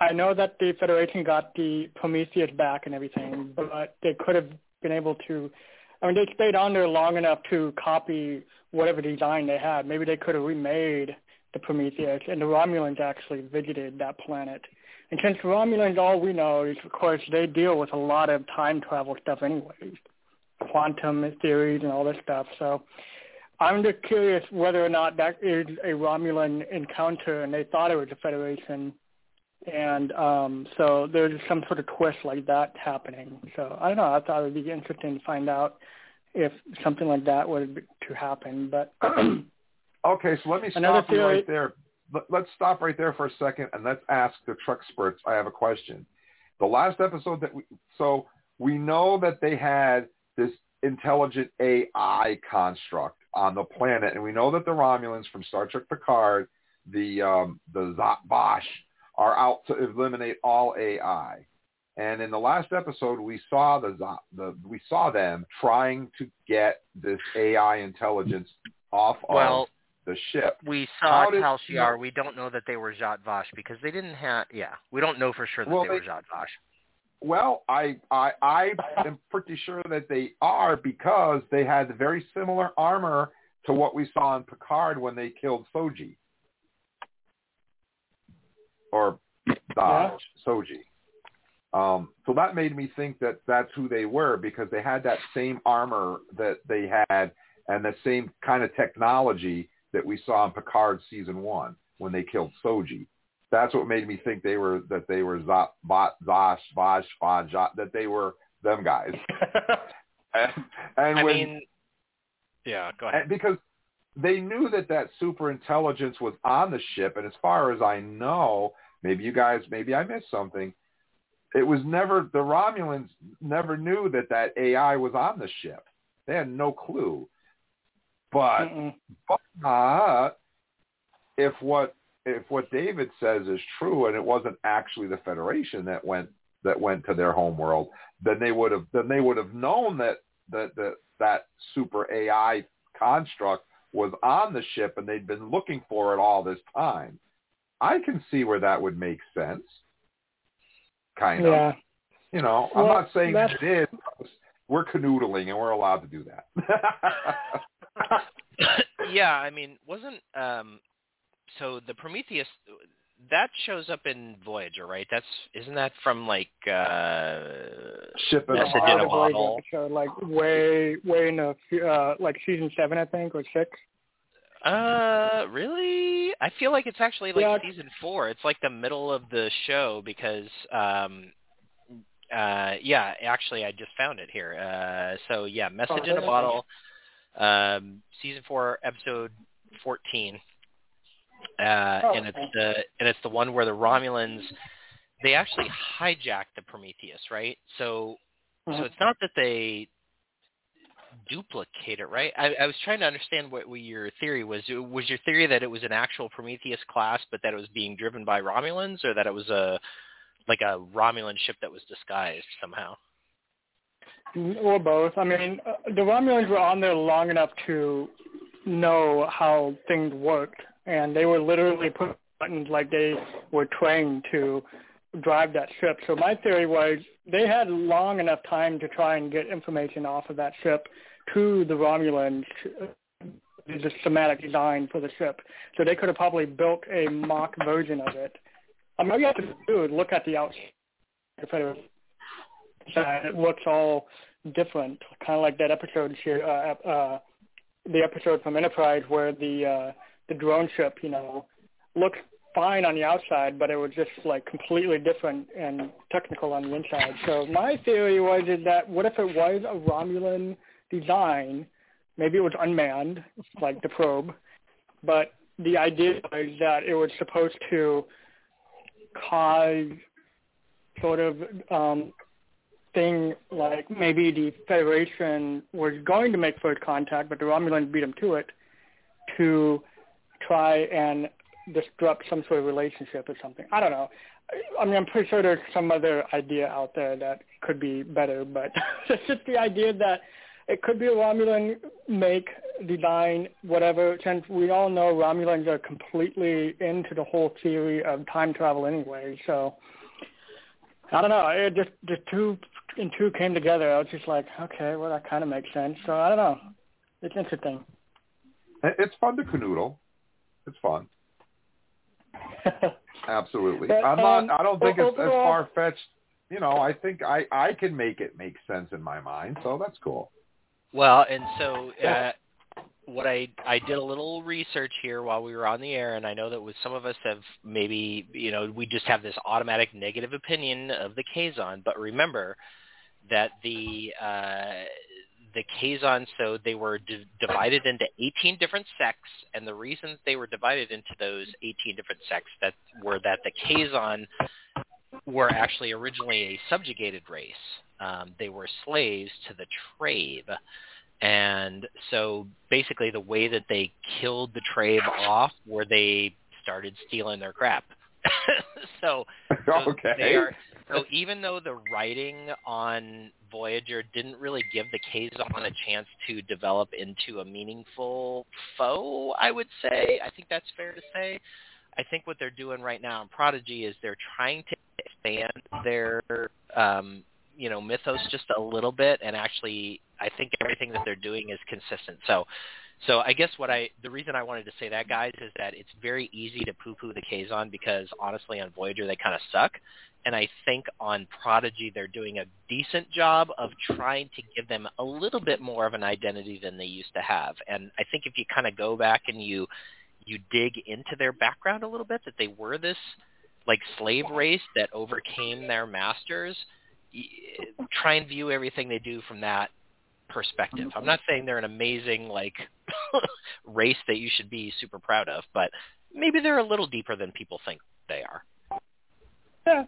S4: I know that the Federation got the Prometheus back and everything, but they could have been able to. I mean, they stayed on there long enough to copy whatever design they had. Maybe they could have remade the Prometheus, and the Romulans actually visited that planet. And since the Romulans, all we know is, of course, they deal with a lot of time travel stuff anyways, quantum theories and all this stuff. So I'm just curious whether or not that is a Romulan encounter, and they thought it was a Federation, and um, so there's some sort of twist like that happening. So I don't know. I thought it would be interesting to find out if something like that were to happen. But
S2: Okay, so let me stop you right there let- let's stop right there for a second and let's ask the treksperts. I have a question. The last episode that we so we know that they had this intelligent AI construct on the planet, and we know that the Romulans from Star Trek Picard, the um, the Zhat Vash, are out to eliminate all AI. And in the last episode, we saw the, the we saw them trying to get this AI intelligence off
S6: Well,
S2: of the ship.
S6: We saw
S2: How did-
S6: Tal Shiar. We don't know that they were Zhat Vash because they didn't have. Yeah, we don't know for sure that
S2: Well,
S6: they, were
S2: they-
S6: Zhat Vash.
S2: Well, I, I I am pretty sure that they are because they had very similar armor to what we saw in Picard when they killed Soji or Dahj Soji. Um, so that made me think that that's who they were because they had that same armor that they had and the same kind of technology that we saw in Picard season one when they killed Soji. That's what made me think they were that they were Zot, Bot, Zosh, Vaj, Vaj, that they were them guys. and and
S6: I
S2: when,
S6: mean, yeah. Go ahead.
S2: and because they knew that that super intelligence was on the ship, and as far as I know, maybe you guys, maybe I missed something. It was never the Romulans never knew that that AI was on the ship. They had no clue. But
S4: Mm-mm.
S2: but if what if what David says is true, and it wasn't actually the Federation that went that went to their home world, then they would have then they would have known that that that that super AI construct was on the ship, and they'd been looking for it all this time. I can see where that would make sense. Kind of.
S4: Yeah.
S2: You know, I'm not saying
S4: that's-
S2: it is. We're canoodling, and we're allowed to do that.
S6: yeah, I mean, wasn't um so the Prometheus that shows up in Voyager, right? That's isn't that from like uh
S2: Ship in a
S6: Message in a
S4: Voyager
S6: bottle?
S4: episode, like way, way in the fu- uh, like season seven, I think, or six.
S6: Uh, really? I feel like it's actually like
S4: Yeah.
S6: season four. It's like the middle of the show because, um, uh, yeah, actually, I just found it here. Uh, so yeah, message in a bottle, um, season four, episode fourteen, uh,
S4: Oh,
S6: and it's the and it's the one where the Romulans they actually hijacked the Prometheus, right? So so
S4: Mhm.
S6: it's not that they duplicate it, right? I, I was trying to understand what, what your theory was. Was your theory that it was an actual Prometheus class, but that it was being driven by Romulans, or that it was a like a Romulan ship that was disguised somehow?
S4: Or both. I mean, uh, the Romulans were on there long enough to know how things worked, and they were literally put buttons like they were trained to drive that ship. So my theory was they had long enough time to try and get information off of that ship to the Romulans, the schematic design for the ship. So they could have probably built a mock version of it. I mean, all you have to do is look at the outside. It it looks all different, kind of like that episode, here, uh, uh, the episode from Enterprise where the uh, the drone ship, you know, looked fine on the outside, but it was just like completely different and technical on the inside. So my theory was is that what if it was a Romulan design? Maybe it was unmanned, like the probe, but the idea was that it was supposed to cause sort of um, thing like maybe the Federation was going to make first contact, but the Romulans beat them to it to try and disrupt some sort of relationship or something. I don't know. I mean, I'm pretty sure there's some other idea out there that could be better, but it's just the idea that it could be a Romulan make, design, whatever, since we all know Romulans are completely into the whole theory of time travel anyway, so I don't know. It just the two and two came together. I was just like, okay, well that kind of makes sense. So I don't know. It's interesting.
S2: It's fun to canoodle. It's fun. Absolutely.
S4: But,
S2: I'm not.
S4: um,
S2: I don't think it's as far fetched. You know, I think I I can make it make sense in my mind. So that's cool.
S6: Well, and so uh, what I I did a little research here while we were on the air, and I know that with some of us have maybe you know we just have this automatic negative opinion of the Kazon, but remember that the uh, the Kazon, so they were d- divided into 18 different sects, and the reasons they were divided into those 18 different sects that were that the Kazon were actually originally a subjugated race. Um, they were slaves to the Trabe. And so basically the way that they killed the Trabe off were they started stealing their crap. so, so
S2: okay.
S6: they are so even though the writing on Voyager didn't really give the Kazon a chance to develop into a meaningful foe, I would say. I think that's fair to say. I think what they're doing right now in Prodigy is they're trying to expand their um, you know mythos just a little bit, and actually, I think everything that they're doing is consistent. So, so I guess what I the reason I wanted to say that, guys, is that it's very easy to poo-poo the Kazon because honestly, on Voyager they kind of suck, and I think on Prodigy they're doing a decent job of trying to give them a little bit more of an identity than they used to have. And I think if you kind of go back and you you dig into their background a little bit, that they were this like slave race that overcame their masters try and view everything they do from that perspective. I'm not saying they're an amazing like race that you should be super proud of, but maybe they're a little deeper than people think they are.
S4: Yeah.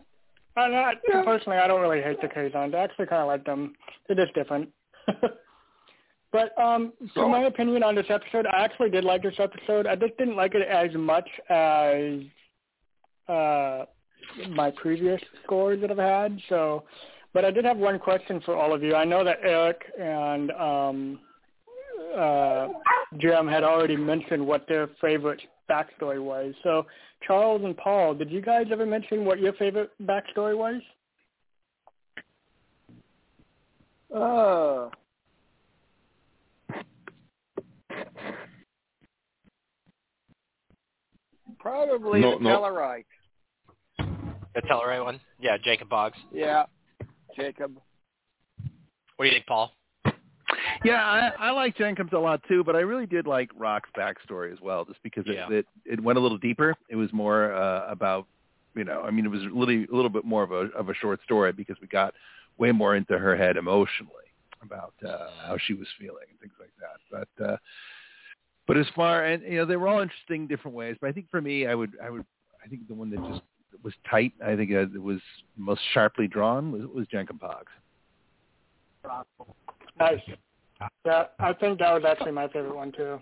S4: I'm not, personally, I don't really hate the Kazons. I actually kind of like them. They're just different. but um, so, my opinion on this episode, I actually did like this episode. I just didn't like it as much as uh, my previous scores that I've had. So but I did have one question for all of you. I know that Eric and um, uh, Jim had already mentioned what their favorite backstory was. So Charles and Paul, did you guys ever mention what your favorite backstory was?
S3: Uh, probably
S2: No,
S3: the
S2: no.
S3: Tellarite.
S6: The Tellarite one? Yeah, Jankom Pogs.
S3: Yeah, Jankom.
S6: What do you think, Paul?
S5: Yeah, I, I like Jankom a lot too, but I really did like Rock's backstory as well, just because it
S6: Yeah.
S5: it, it went a little deeper. It was more uh, about, you know, I mean, it was really a little bit more of a of a short story because we got way more into her head emotionally about uh, how she was feeling and things like that. But uh, but as far and you know, they were all interesting different ways. But I think for me, I would I would I think the one that just was tight. I think uh, it was most sharply drawn was was Jankom Pogs.
S4: Nice. Yeah, I think that was actually my favorite one too.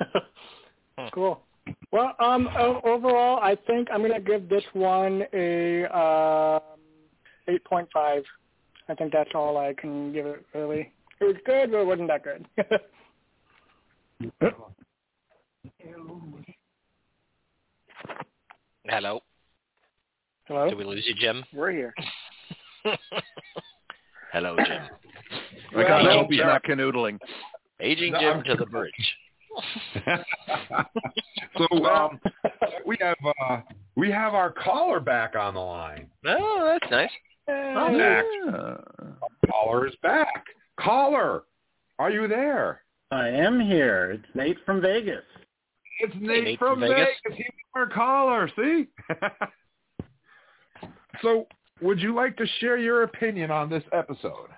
S4: cool. Well, um, overall, I think I'm gonna give this one a um, 8.5. I think that's all I can give it. Really, it was good, but it wasn't that good.
S6: Hello.
S4: Hello.
S6: Did we lose you, Jim?
S3: We're here.
S6: Hello, Jim.
S5: I gotta hope he's not canoodling.
S6: Aging
S2: No,
S6: Jim
S2: I'm-
S6: to the bridge.
S2: so um, we have uh, we have our caller back on the line.
S6: Oh, that's nice.
S2: Max.
S5: Yeah.
S2: Caller is back. Caller, are you there?
S13: I am here. It's Nate from Vegas.
S2: It's Nate,
S6: Nate
S2: from
S6: from
S2: Vegas.
S6: Vegas.
S2: He's our caller. See. so, would you like to share your opinion on this episode?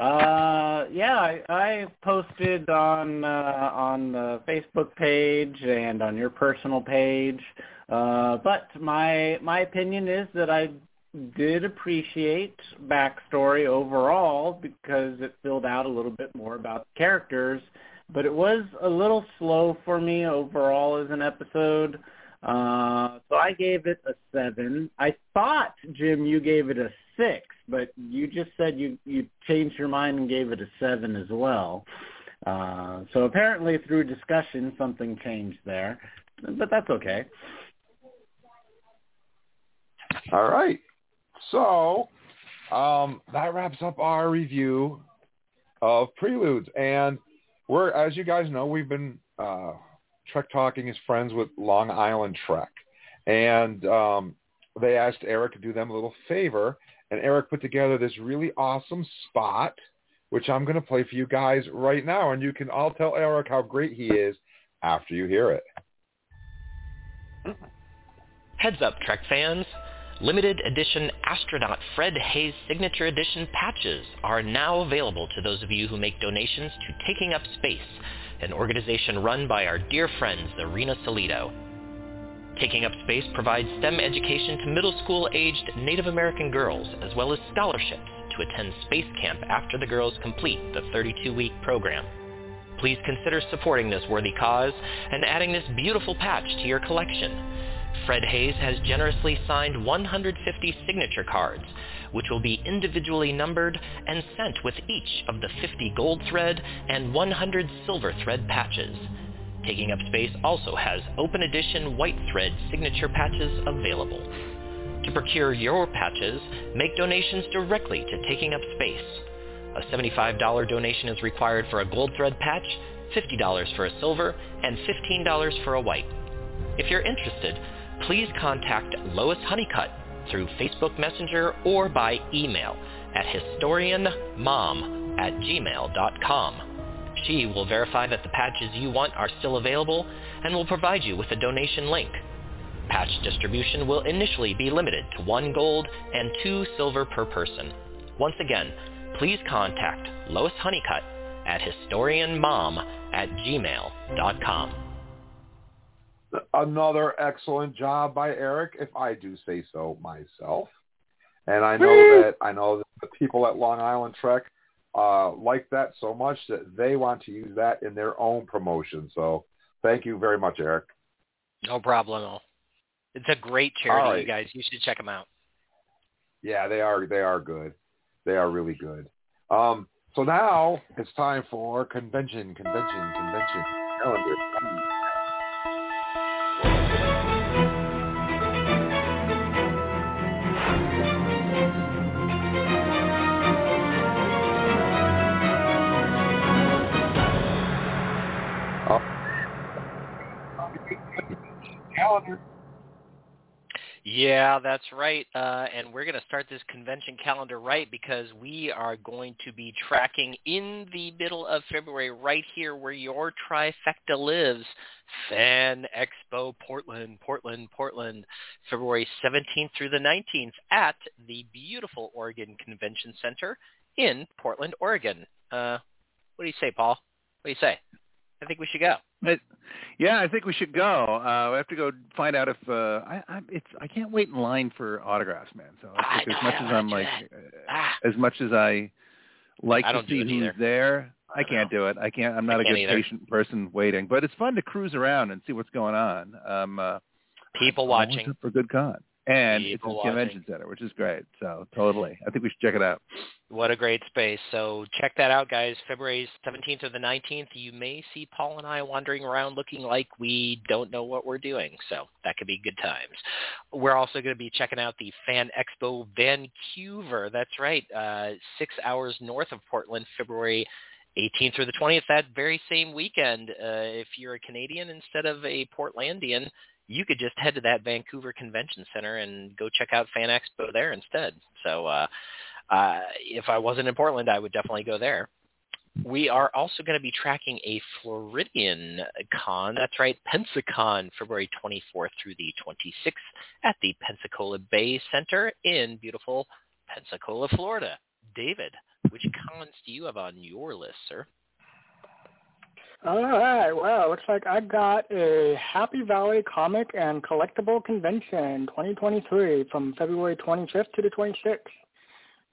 S13: Uh, yeah, I, I posted on uh, on the Facebook page and on your personal page. Uh, but my my opinion is that I did appreciate backstory overall because it filled out a little bit more about the characters. But it was a little slow for me overall as an episode. Uh, so I gave it a seven. I thought, Jim, you gave it a six, but you just said you, you changed your mind and gave it a seven as well. Uh, so apparently through discussion, something changed there, but that's okay.
S2: All right. So um, that wraps up our review of Preludes, and we're as you guys know, we've been uh, Trek Talking is friends with Long Island Trek, and um, they asked Eric to do them a little favor, and Eric put together this really awesome spot, which I'm going to play for you guys right now, and you can all tell Eric how great he is after you hear it.
S6: Heads up, Trek fans. Limited edition astronaut Fred Haise signature edition patches are now available to those of you who make donations to Taking Up Space, an organization run by our dear friends Arena Salido. Taking Up Space provides STEM education to middle school-aged Native American girls, as well as scholarships to attend space camp after the girls complete the 32-week program. Please consider supporting this worthy cause and adding this beautiful patch to your collection. Fred Haise has generously signed 150 signature cards, which will be individually numbered and sent with each of the 50 gold thread and 100 silver thread patches. Taking Up Space also has open edition white thread signature patches available. To procure your patches, make donations directly to Taking Up Space. A $75 donation is required for a gold thread patch, $50 for a silver, and $15 for a white. If you're interested, please contact Lois Honeycutt through Facebook Messenger or by email at historianmom at gmail.com. She will verify that the patches you want are still available and will provide you with a donation link. Patch distribution will initially be limited to one gold and two silver per person. Once again, please contact Lois Honeycutt at historianmom at gmail.com.
S2: Another excellent job by Eric, if I do say so myself. And I know that I know that the people at Long Island Trek uh, like that so much that they want to use that in their own promotion. So thank you very much, Eric.
S6: No problem. It's a great charity,
S2: right.
S6: you guys. You should check them out.
S2: Yeah, they are. They are good. They are really good. Um, so now it's time for convention, convention, convention calendar. Calendar.
S6: Yeah, that's right. Uh, and we're going to start this convention calendar right because we are going to be tracking in the middle of February right here where your trifecta lives. Fan Expo Portland, Portland, Portland, February 17th through the 19th at the beautiful Oregon Convention Center in Portland, Oregon. Uh, what do you say, Paul? What do you say? I think we should go.
S5: But, yeah, I think we should go. Uh, we have to go find out if uh, I, I it's I can't wait in line for autographs, man. So it's like, as much as I'm like, uh, as much as I like
S6: I
S5: to see
S6: do
S5: who's
S6: either.
S5: there, I can't do it. I can't. I'm not
S6: I
S5: a
S6: can't
S5: good
S6: either.
S5: patient person waiting, but it's fun to cruise around and see what's going on. Um, uh,
S6: People watching.
S5: for good con, and it's a convention center, which is great. So totally, I think we should check it out.
S6: What a great space. So check that out, guys. February 17th or the 19th, you may see Paul and I wandering around looking like we don't know what we're doing. So that could be good times. We're also going to be checking out the Fan Expo Vancouver. That's right. Uh, six hours north of Portland, February 18th through the 20th, that very same weekend. Uh, if you're a Canadian instead of a Portlandian, you could just head to that Vancouver Convention Center and go check out Fan Expo there instead. So uh, uh, if I wasn't in Portland, I would definitely go there. We are also going to be tracking a Floridian con. That's right, Pensacon, February 24th through the 26th at the Pensacola Bay Center in beautiful Pensacola, Florida. David, which cons do you have on your list, sir?
S4: All right. Well, looks like I got a Happy Valley Comic and Collectible Convention 2023 from February 25th to the 26th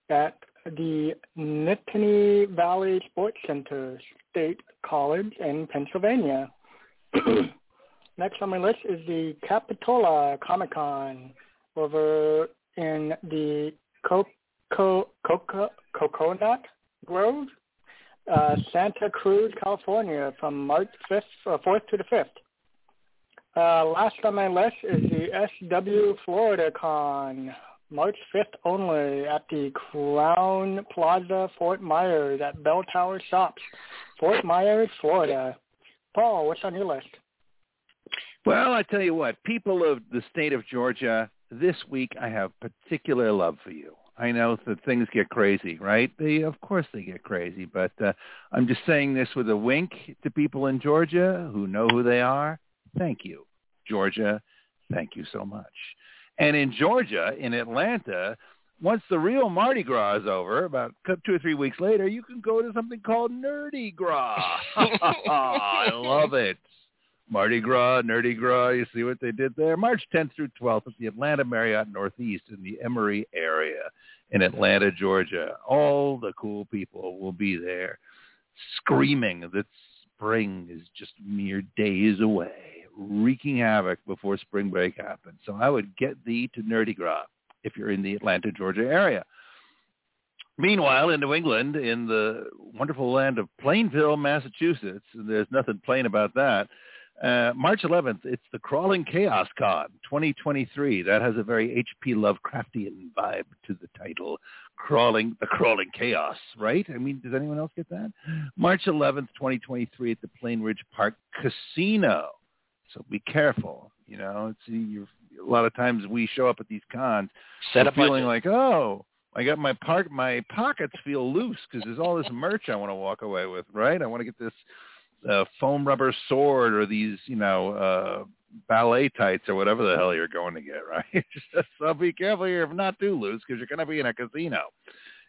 S4: at the Nittany Valley Sports Center State College in Pennsylvania. Next on my list is the Capitola Comic Con over in the Coco, Coco, Coconut Grove uh, Santa Cruz, California, from March 5th, uh, 4th to the 5th. Uh, last on my list is the SW Florida Con, March 5th only at the Crowne Plaza, Fort Myers at Bell Tower Shops, Fort Myers, Florida. Paul, what's on your list?
S5: Well, I tell you what, people of the state of Georgia, this week I have particular love for you. I know that things get crazy, right? They, of course, they get crazy, but uh, I'm just saying this with a wink to people in Georgia who know who they are. Thank you, Georgia. Thank you so much. And in Georgia, in Atlanta, once the real Mardi Gras is over, about two or three weeks later, you can go to something called Nerdy Gras. I love it. Mardi Gras, Nerdy Gras, you see what they did there? March 10th through 12th at the Atlanta Marriott Northeast in the Emory area in Atlanta, Georgia. All the cool people will be there screaming that spring is just mere days away, wreaking havoc before spring break happens. So I would get thee to Nerdy Gras if you're in the Atlanta, Georgia area. Meanwhile, in New England, in the wonderful land of Plainville, Massachusetts, there's nothing plain about that, uh, March 11th, it's the Crawling Chaos Con 2023. That has a very H.P. Lovecraftian vibe to the title, Crawling the Crawling Chaos, right? I mean, does anyone else get that? March 11th, 2023, at the Plainridge Park Casino. So be careful. You know, it's a lot of times we show up at these cons
S6: Set up
S5: feeling like, oh, I got my park, my pockets feel loose because there's all this merch I want to walk away with, right? I want to get this uh, foam rubber sword or these, you know, uh, ballet tights or whatever the hell you're going to get, right? So be careful here if not too loose because you're going to be in a casino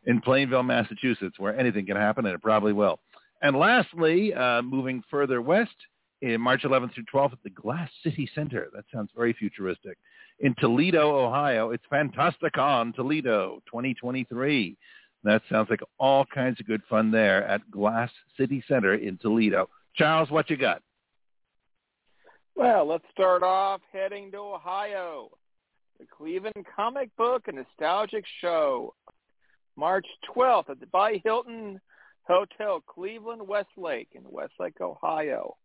S5: in Plainville, Massachusetts, where anything can happen, and it probably will. And lastly, uh, moving further west, in March 11th through 12th at the Glass City Center. That sounds very futuristic. In Toledo, Ohio, it's Fantasticon Toledo 2023. That sounds like all kinds of good fun there at Glass City Center in Toledo. Charles, what you got?
S3: Well, let's start off heading to Ohio. The Cleveland Comic Book and Nostalgic Show. March 12th at the By Hilton Hotel, Cleveland Westlake in Westlake, Ohio.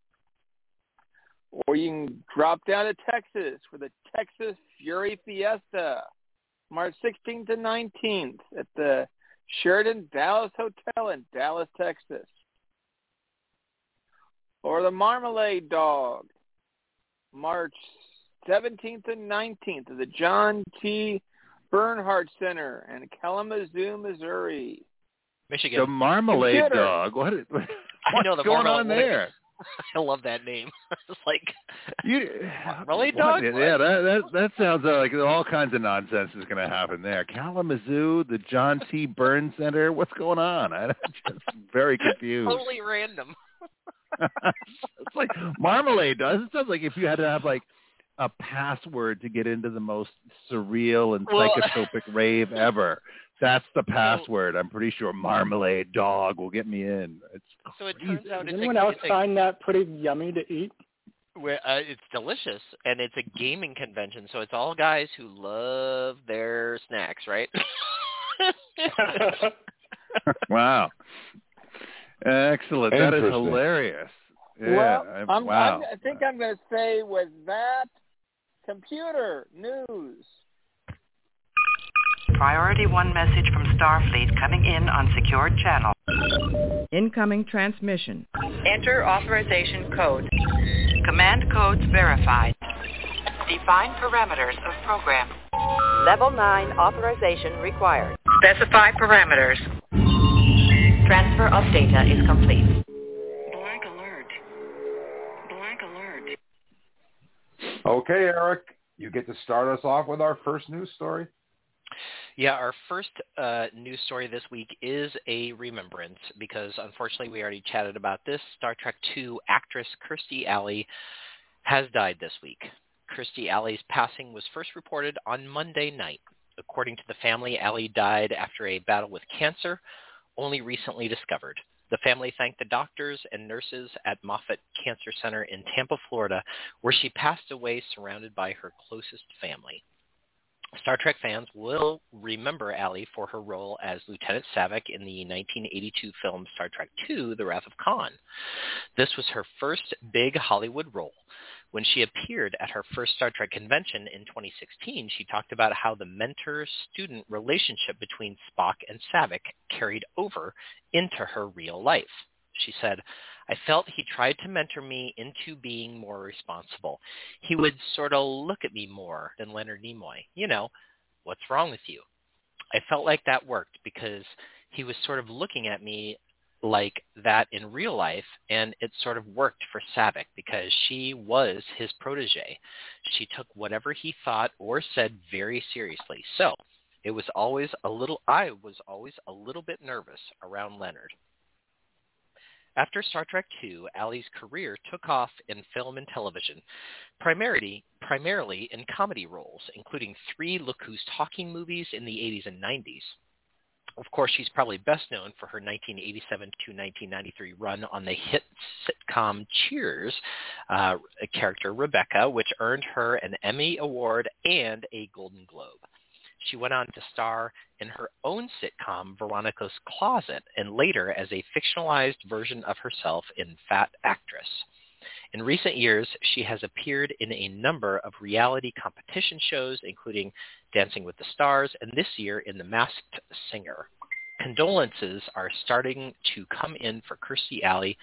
S3: Or you can drop down to Texas for the Texas Furry Fiesta. March 16th to 19th at the Sheraton Dallas Hotel in Dallas, Texas. Or the Marmalade Dog. March 17th and 19th at the John T. Bernhard Center in Kalamazoo, Missouri.
S6: Michigan.
S5: The Marmalade
S3: Computer.
S5: Dog. What is, what's
S6: I know the
S5: going on there?
S6: I love that name. it's like
S5: You,
S6: Marmalade
S5: what?
S6: Dog?
S5: Yeah, that, that that sounds uh, like all kinds of nonsense is going to happen there. Kalamazoo, the John T. Burns Center. What's going on? I'm just very confused.
S6: totally random.
S5: it's like marmalade does. It sounds like if you had to have like a password to get into the most surreal and
S6: Well-
S5: psychotropic rave ever. That's the password. I'm pretty sure marmalade dog will get me in. It's
S6: So it turns out
S4: Does
S6: it's
S4: anyone
S6: a,
S4: else
S6: it's, a,
S4: find that pretty yummy to eat?
S6: where, uh, it's delicious and it's a gaming convention, so it's all guys who love their snacks, right?
S5: wow. Excellent. That is hilarious. Yeah.
S3: well,
S5: I-
S3: I'm,
S5: wow.
S3: I'm, I think I'm going to say with that computer news.
S14: Priority 1 message from Starfleet coming in on secured channel.
S12: Incoming transmission.
S14: Enter authorization code. Command codes verified. Define parameters of program.
S15: Level 9 authorization required.
S14: Specify parameters.
S15: Transfer of data is complete.
S14: Blank alert. Blank alert.
S2: Okay, Eric, you get to start us off with our first news story.
S6: Yeah, our first uh, news story this week is a remembrance because unfortunately we already chatted about this. Star Trek II actress Kirstie Alley has died this week. Kirstie Alley's passing was first reported on Monday night. According to the family, Alley died after a battle with cancer, only recently discovered. The family thanked the doctors and nurses at Moffitt Cancer Center in Tampa, Florida, where she passed away surrounded by her closest family. Star Trek fans will remember Alley for her role as Lieutenant Saavik in the 1982 film Star Trek II, The Wrath of Khan. This was her first big Hollywood role. When she appeared at her first Star Trek convention in 2016, she talked about how the mentor-student relationship between Spock and Saavik carried over into her real life. She said, I felt he tried to mentor me into being more responsible. He would sort of look at me more than Leonard Nimoy. You know, what's wrong with you? I felt like that worked because he was sort of looking at me like that in real life, and it sort of worked for Saavik because she was his protege. She took whatever he thought or said very seriously. So it was always a little, I was always a little bit nervous around Leonard. After Star Trek II, Alley's career took off in film and television, primarily, primarily in comedy roles, including three Look Who's Talking movies in the 80s and 90s. Of course, she's probably best known for her 1987 to 1993 run on the hit sitcom Cheers uh, character Rebecca, which earned her an Emmy Award and a Golden Globe. She went on to star in her own sitcom, Veronica's Closet, and later as a fictionalized version of herself in Fat Actress. In recent years, she has appeared in a number of reality competition shows, including Dancing with the Stars, and this year in The Masked Singer. Condolences are starting to come in for Kirstie Alley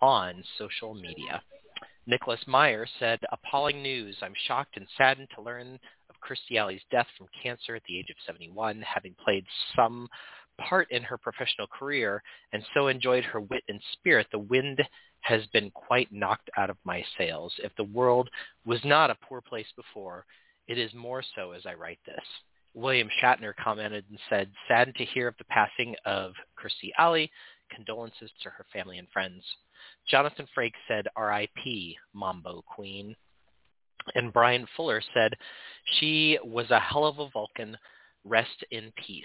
S6: on social media. Nicholas Meyer said, appalling news. I'm shocked and saddened to learn Alley's death from cancer at the age of 71, having played some part in her professional career and so enjoyed her wit and spirit, the wind has been quite knocked out of my sails. If the world was not a poor place before, it is more so as I write this. William Shatner commented and said, saddened to hear of the passing of Kirstie Alley. Condolences to her family and friends. Jonathan Frakes said, R.I.P. Mambo Queen. And Bryan Fuller said, she was a hell of a Vulcan. Rest in peace.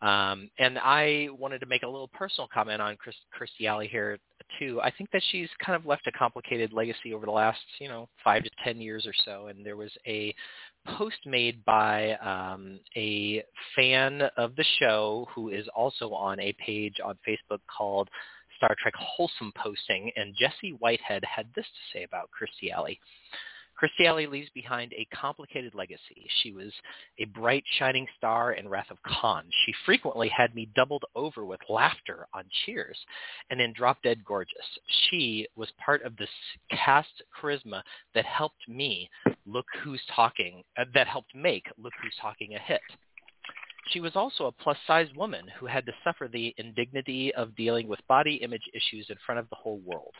S6: Um, and I wanted to make a little personal comment on Chris, Kirstie Alley here too. I think that she's kind of left a complicated legacy over the last, you know, five to ten years or so. And there was a post made by um, a fan of the show who is also on a page on Facebook called Star Trek Wholesome Posting, and Jesse Whitehead had this to say about Kirstie Alley. Kirstie Alley leaves behind a complicated legacy. She was a bright, shining star in Wrath of Khan. She frequently had me doubled over with laughter on Cheers and in Drop Dead Gorgeous. She was part of this cast charisma that helped me look who's talking, uh, that helped make Look Who's Talking a hit. She was also a plus-sized woman who had to suffer the indignity of dealing with body image issues in front of the whole world.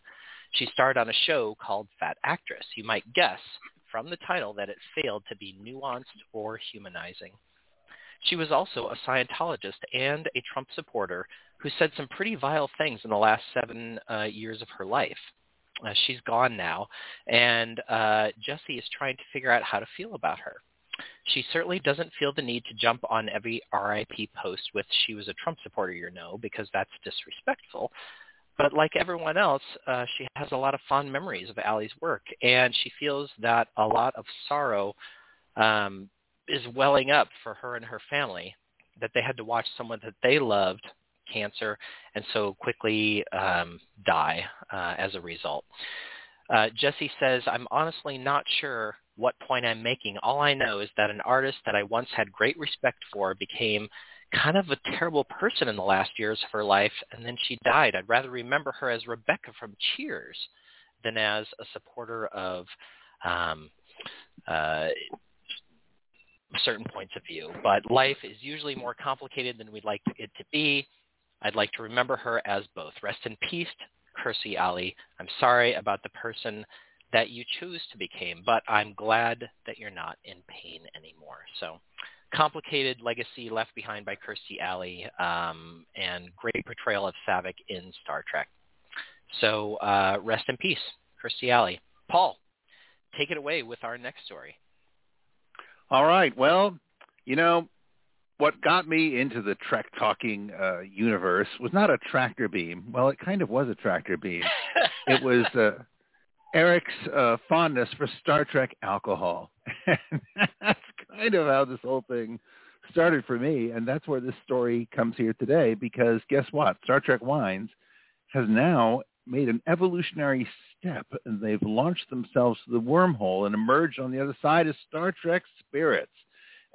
S6: She starred on a show called Fat Actress. You might guess from the title that it failed to be nuanced or humanizing. She was also a Scientologist and a Trump supporter who said some pretty vile things in the last seven uh, years of her life. Uh, she's gone now, and uh, Jesse is trying to figure out how to feel about her. She certainly doesn't feel the need to jump on every RIP post with she was a Trump supporter, you know, because that's disrespectful. But like everyone else, uh, she has a lot of fond memories of Alley's work, and she feels that a lot of sorrow um, is welling up for her and her family that they had to watch someone that they loved cancer and so quickly um, die uh, as a result. Uh, Jesse says, I'm honestly not sure what point I'm making. All I know is that an artist that I once had great respect for became kind of a terrible person in the last years of her life, and then she died. I'd rather remember her as Rebecca from Cheers than as a supporter of um, uh, certain points of view. But life is usually more complicated than we'd like it to be. I'd like to remember her as both. Rest in peace, Kirstie Alley. I'm sorry about the person that you choose to become, but I'm glad that you're not in pain anymore. So complicated legacy left behind by Kirstie Alley um, and great portrayal of Saavik in Star Trek. So uh, rest in peace, Kirstie Alley. Paul, take it away with our next story.
S5: All right. Well, you know, what got me into the Trek talking uh, universe was not a tractor beam. Well, it kind of was a tractor beam. it was uh, Eric's uh, fondness for Star Trek alcohol. that's kind of how this whole thing started for me, and that's where this story comes here today. Because guess what? Star Trek Wines has now made an evolutionary step, and they've launched themselves to the wormhole and emerged on the other side as Star Trek Spirits.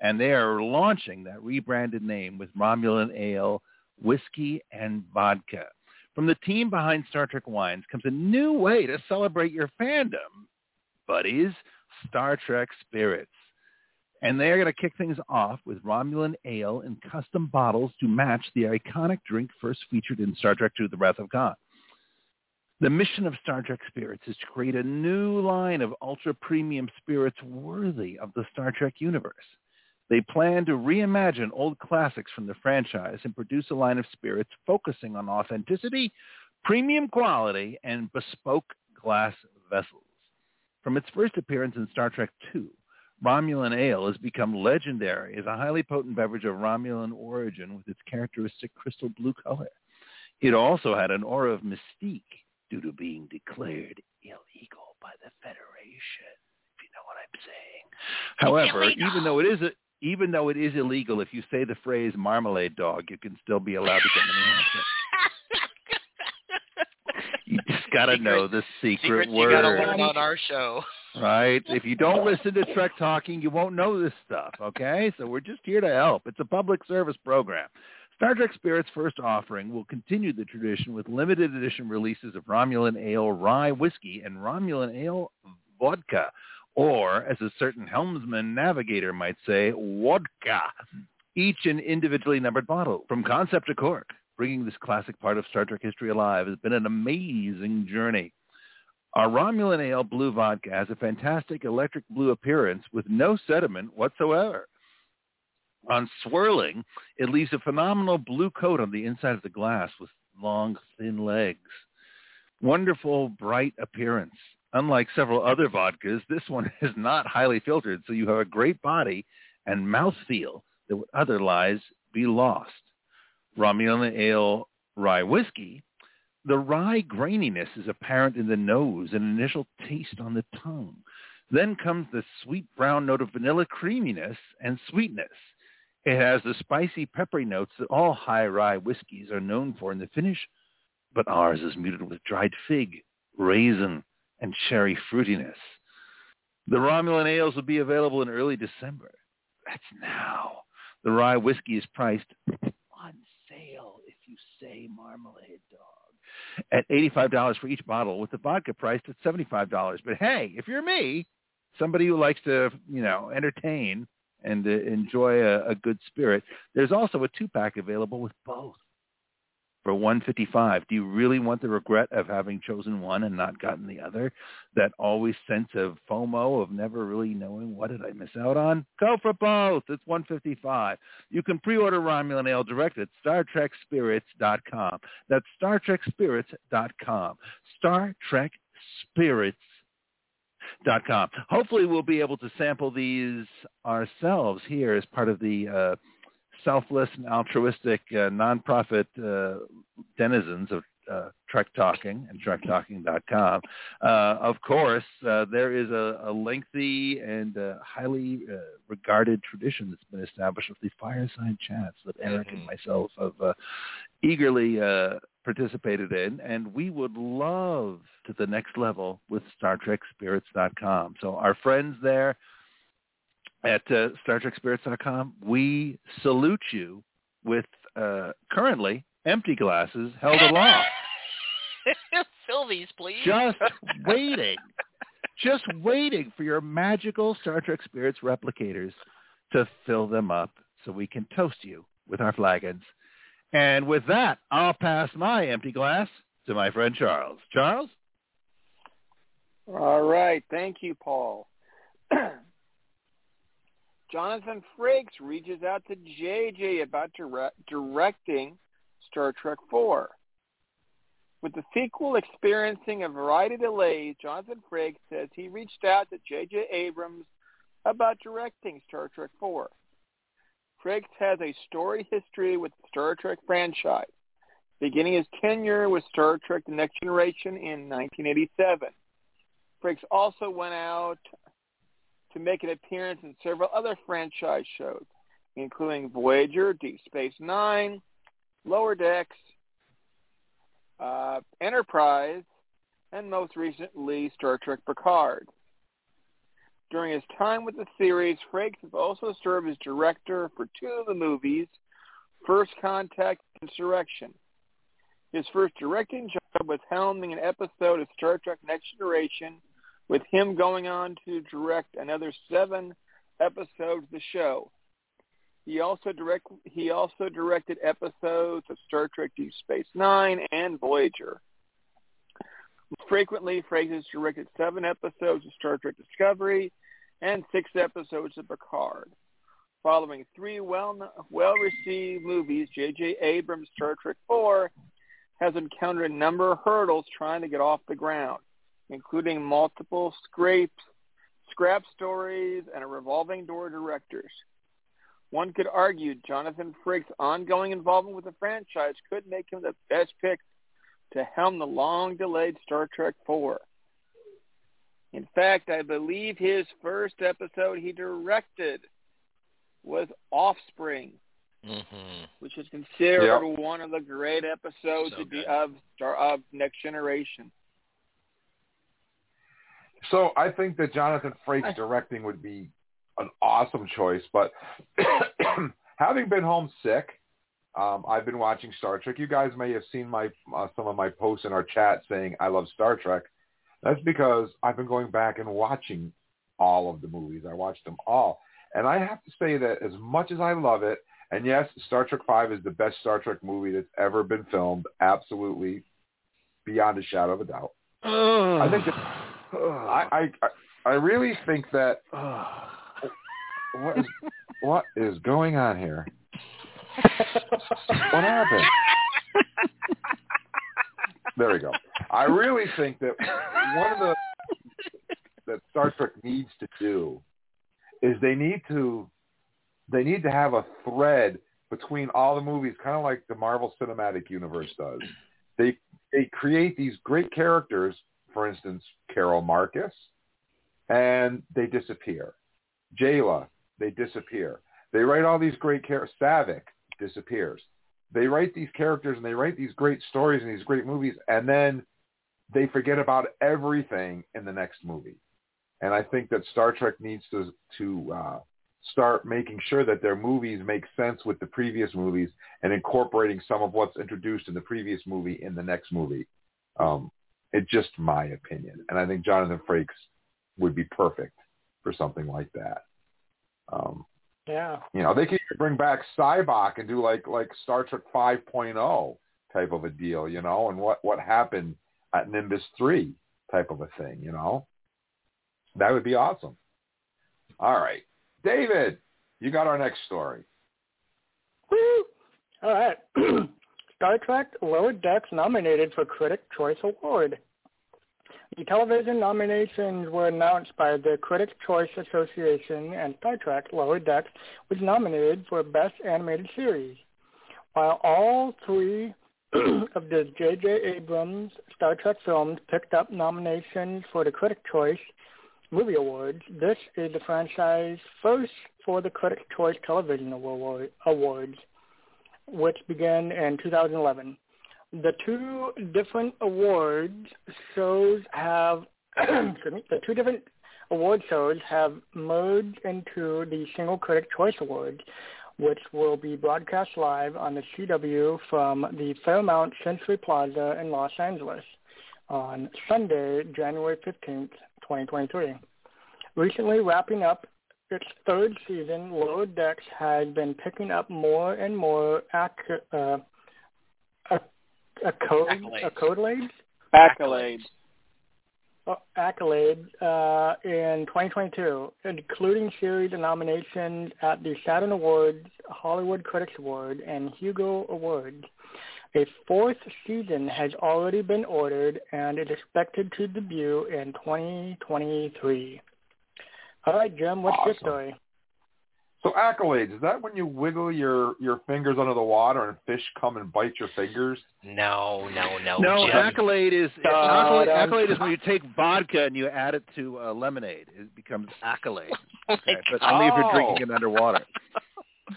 S5: And they are launching that rebranded name with Romulan Ale, whiskey, and vodka. From the team behind Star Trek Wines comes a new way to celebrate your fandom, buddies, Star Trek Spirits. And they're going to kick things off with Romulan ale in custom bottles to match the iconic drink first featured in Star Trek II, The Wrath of Khan. The mission of Star Trek Spirits is to create a new line of ultra-premium spirits worthy of the Star Trek universe. They plan to reimagine old classics from the franchise and produce a line of spirits focusing on authenticity, premium quality, and bespoke glass vessels. From its first appearance in Star Trek II, Romulan Ale has become legendary as a highly potent beverage of Romulan origin with its characteristic crystal blue color. It also had an aura of mystique due to being declared illegal by the Federation, if you know what I'm saying. However, even though it is a, even though it is illegal, if you say the phrase marmalade dog, you can still be allowed to get Hampshire. You just got to know the secret
S6: Secrets
S5: word.
S6: you got to learn on our show.
S5: Right? If you don't listen to Trek Talking, you won't know this stuff, okay? So we're just here to help. It's a public service program. Star Trek Spirit's first offering will continue the tradition with limited edition releases of Romulan Ale Rye Whiskey and Romulan Ale Vodka, or, as a certain helmsman navigator might say, Wodka, each an individually numbered bottle. From concept to cork, bringing this classic part of Star Trek history alive has been an amazing journey. Our Romulan Ale Blue Vodka has a fantastic electric blue appearance with no sediment whatsoever. On swirling, it leaves a phenomenal blue coat on the inside of the glass with long, thin legs. Wonderful, bright appearance. Unlike several other vodkas, this one is not highly filtered, so you have a great body and mouthfeel that would otherwise be lost. Romulan Ale Rye Whiskey the rye graininess is apparent in the nose and initial taste on the tongue. Then comes the sweet brown note of vanilla creaminess and sweetness. It has the spicy peppery notes that all high rye whiskeys are known for in the finish, but ours is muted with dried fig, raisin, and cherry fruitiness. The Romulan ales will be available in early December. That's now. The rye whiskey is priced on sale if you say marmalade dog at $85 for each bottle with the vodka priced at $75. But hey, if you're me, somebody who likes to, you know, entertain and uh, enjoy a, a good spirit, there's also a two-pack available with both for 155 Do you really want the regret of having chosen one and not gotten the other? That always sense of FOMO of never really knowing what did I miss out on? Go for both. It's 155 You can pre-order Romulan Ale direct at StarTrekSpirits.com. That's StarTrekSpirits.com. Star Trek Spirits dot com. Hopefully, we'll be able to sample these ourselves here as part of the uh, selfless and altruistic uh, nonprofit uh, denizens of uh, Trek Talking and TrekTalking.com. Uh, of course, uh, there is a, a lengthy and uh, highly uh, regarded tradition that's been established with the fireside chats that Eric and myself have uh, eagerly uh, participated in, and we would love to the next level with StarTrekSpirits.com. So our friends there at uh, StarTrekSpirits.com, we salute you with uh, currently empty glasses held aloft.
S6: Fill these, please.
S5: Just waiting, just waiting for your magical Star Trek Spirits replicators to fill them up so we can toast you with our flagons. And with that, I'll pass my empty glass to my friend Charles. Charles?
S3: All right. Thank you, Paul. Jonathan Frakes reaches out to JJ about dire- directing Star Trek IV. With the sequel experiencing a variety of delays, Jonathan Frakes says he reached out to J.J. Abrams about directing Star Trek IV. Frakes has a storied history with the Star Trek franchise, beginning his tenure with Star Trek The Next Generation in 1987. Frakes also went out to make an appearance in several other franchise shows, including Voyager, Deep Space Nine, Lower Decks, uh, Enterprise, and most recently Star Trek Picard. During his time with the series, Frakes has also served as director for two of the movies, First Contact and Insurrection. His first directing job was helming an episode of Star Trek Next Generation, with him going on to direct another seven episodes of the show. He also direct he also directed episodes of Star Trek Deep Space Nine and Voyager. Frequently, has directed seven episodes of Star Trek Discovery and six episodes of Picard. Following three well well received movies, J.J. Abrams' Star Trek Four has encountered a number of hurdles trying to get off the ground, including multiple scrapes, scrap stories, and a revolving door of directors. One could argue Jonathan Frakes' ongoing involvement with the franchise could make him the best pick to helm the long-delayed Star Trek IV. In fact, I believe his first episode he directed was Offspring,
S6: Mm-hmm.
S3: which is considered
S2: Yep.
S3: one of the great episodes
S6: So
S3: of, the, of Star of Next Generation.
S2: So I think that Jonathan Frakes directing would be an awesome choice, but having been homesick, um, I've been watching Star Trek. You guys may have seen my uh, some of my posts in our chat saying I love Star Trek. That's because I've been going back and watching all of the movies. I watched them all, and I have to say that as much as I love it, and yes, Star Trek Five is the best Star Trek movie that's ever been filmed, absolutely, beyond a shadow of a doubt. I think that I, I I really think that uh, what is what is going on here? What happened? There we go. I really think that one of the that Star Trek needs to do is they need to they need to have a thread between all the movies, kind of like the Marvel Cinematic Universe does. They they create these great characters, for instance, Carol Marcus, and they disappear. Jaylah, they disappear. They write all these great characters. Saavik disappears. They write these characters and they write these great stories and these great movies, and then they forget about everything in the next movie. And I think that Star Trek needs to to uh, start making sure that their movies make sense with the previous movies and incorporating some of what's introduced in the previous movie in the next movie. Um, it's just my opinion, and I think Jonathan Frakes would be perfect for something like that. Um,
S4: Yeah.
S2: you know, they could bring back Sybok and do like like Star Trek 5.0 type of a deal, you know, and what what happened at Nimbus 3 type of a thing, you know. That would be awesome. All right. David, you got our next story.
S4: Woo! All right. Star Trek Lower Decks nominated for Critic Choice Award. The television nominations were announced by the Critics' Choice Association, and Star Trek Lower Decks was nominated for Best Animated Series. While all three of the J.J. Abrams Star Trek films picked up nominations for the Critics' Choice Movie Awards, this is the franchise first for the Critics' Choice Television Awards, which began in 2011 the two different awards shows have the two different award shows have merged into the single critic choice awards which will be broadcast live on the CW from the Fairmont Century Plaza in Los Angeles on Sunday, January 15th, 2023. Recently wrapping up its third season, Lower Decks has been picking up more and more ac- uh, accolades,
S3: Accolades.
S4: accolades,
S3: Accolades.
S4: uh, accolades uh, in 2022, including series of nominations at the Saturn Awards, Hollywood Critics Award, and Hugo Awards. A fourth season has already been ordered and is expected to debut in 2023. All right, Jim, what's your story?
S2: So accolades, is that when you wiggle your, your fingers under the water and fish come and bite your fingers?
S6: No, no, no.
S5: No,
S6: Jim.
S5: accolade is
S4: Uh,
S5: accolade,
S4: that's-
S5: accolade is when you take vodka and you add it to uh, lemonade. It becomes accolade.
S6: Oh
S5: Okay, but only if you're drinking it underwater.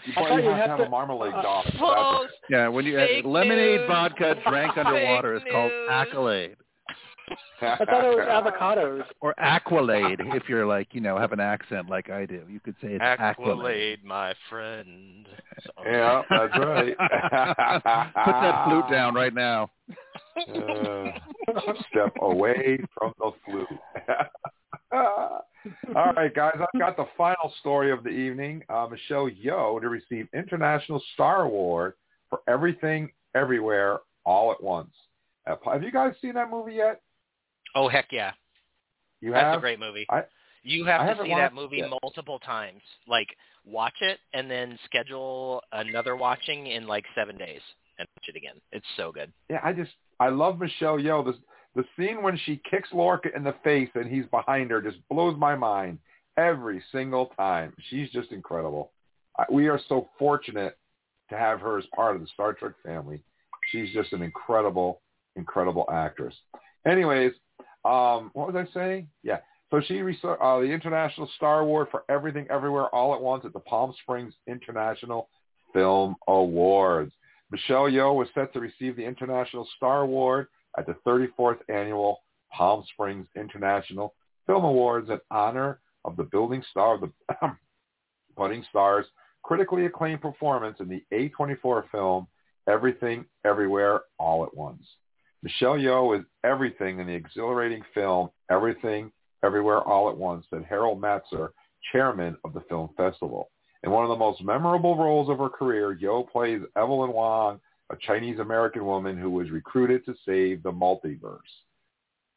S2: You probably
S4: thought you
S2: have to
S4: have
S2: have
S4: to-
S2: a marmalade
S4: uh,
S2: dog.
S5: Yeah, when you add lemonade
S6: news.
S5: vodka drank underwater is called accolade
S4: I thought it was avocados.
S5: or aqualade if you're like you know have an accent like I do. You could say it's accolade.
S6: Accolade, my friend. So-
S2: yeah, that's right.
S5: Put that flute down right now.
S2: Uh, step away from the flute. All right, guys, I've got the final story of the evening. Uh, Michelle Yeoh to receive International Star Award for Everything, Everywhere, All at Once. Have you guys seen that movie yet?
S6: Oh heck yeah,
S2: You
S6: that's
S2: have?
S6: a great movie.
S2: I,
S6: You have
S2: I
S6: to see that movie
S2: yet.
S6: multiple times. Like watch it and then schedule another watching in like seven days and watch it again. It's so good.
S2: yeah, I just I love Michelle Yeoh. The the scene when she kicks Lorca in the face and he's behind her just blows my mind every single time. She's just incredible. I, we are so fortunate to have her as part of the Star Trek family. She's just an incredible, incredible actress. Anyways, um, what was I saying? Yeah. So she received uh, the International Star Award for Everything Everywhere All at Once at the Palm Springs International Film Awards. Michelle Yeoh was set to receive the International Star Award at the 34th Annual Palm Springs International Film Awards in honor of the building star of the budding stars critically acclaimed performance in the A24 film Everything Everywhere All at Once. Michelle Yeoh is everything in the exhilarating film Everything Everywhere All at Once, that Harold Matzner, chairman of the film festival. In one of the most memorable roles of her career, Yeoh plays Evelyn Wang, a Chinese-American woman who was recruited to save the multiverse.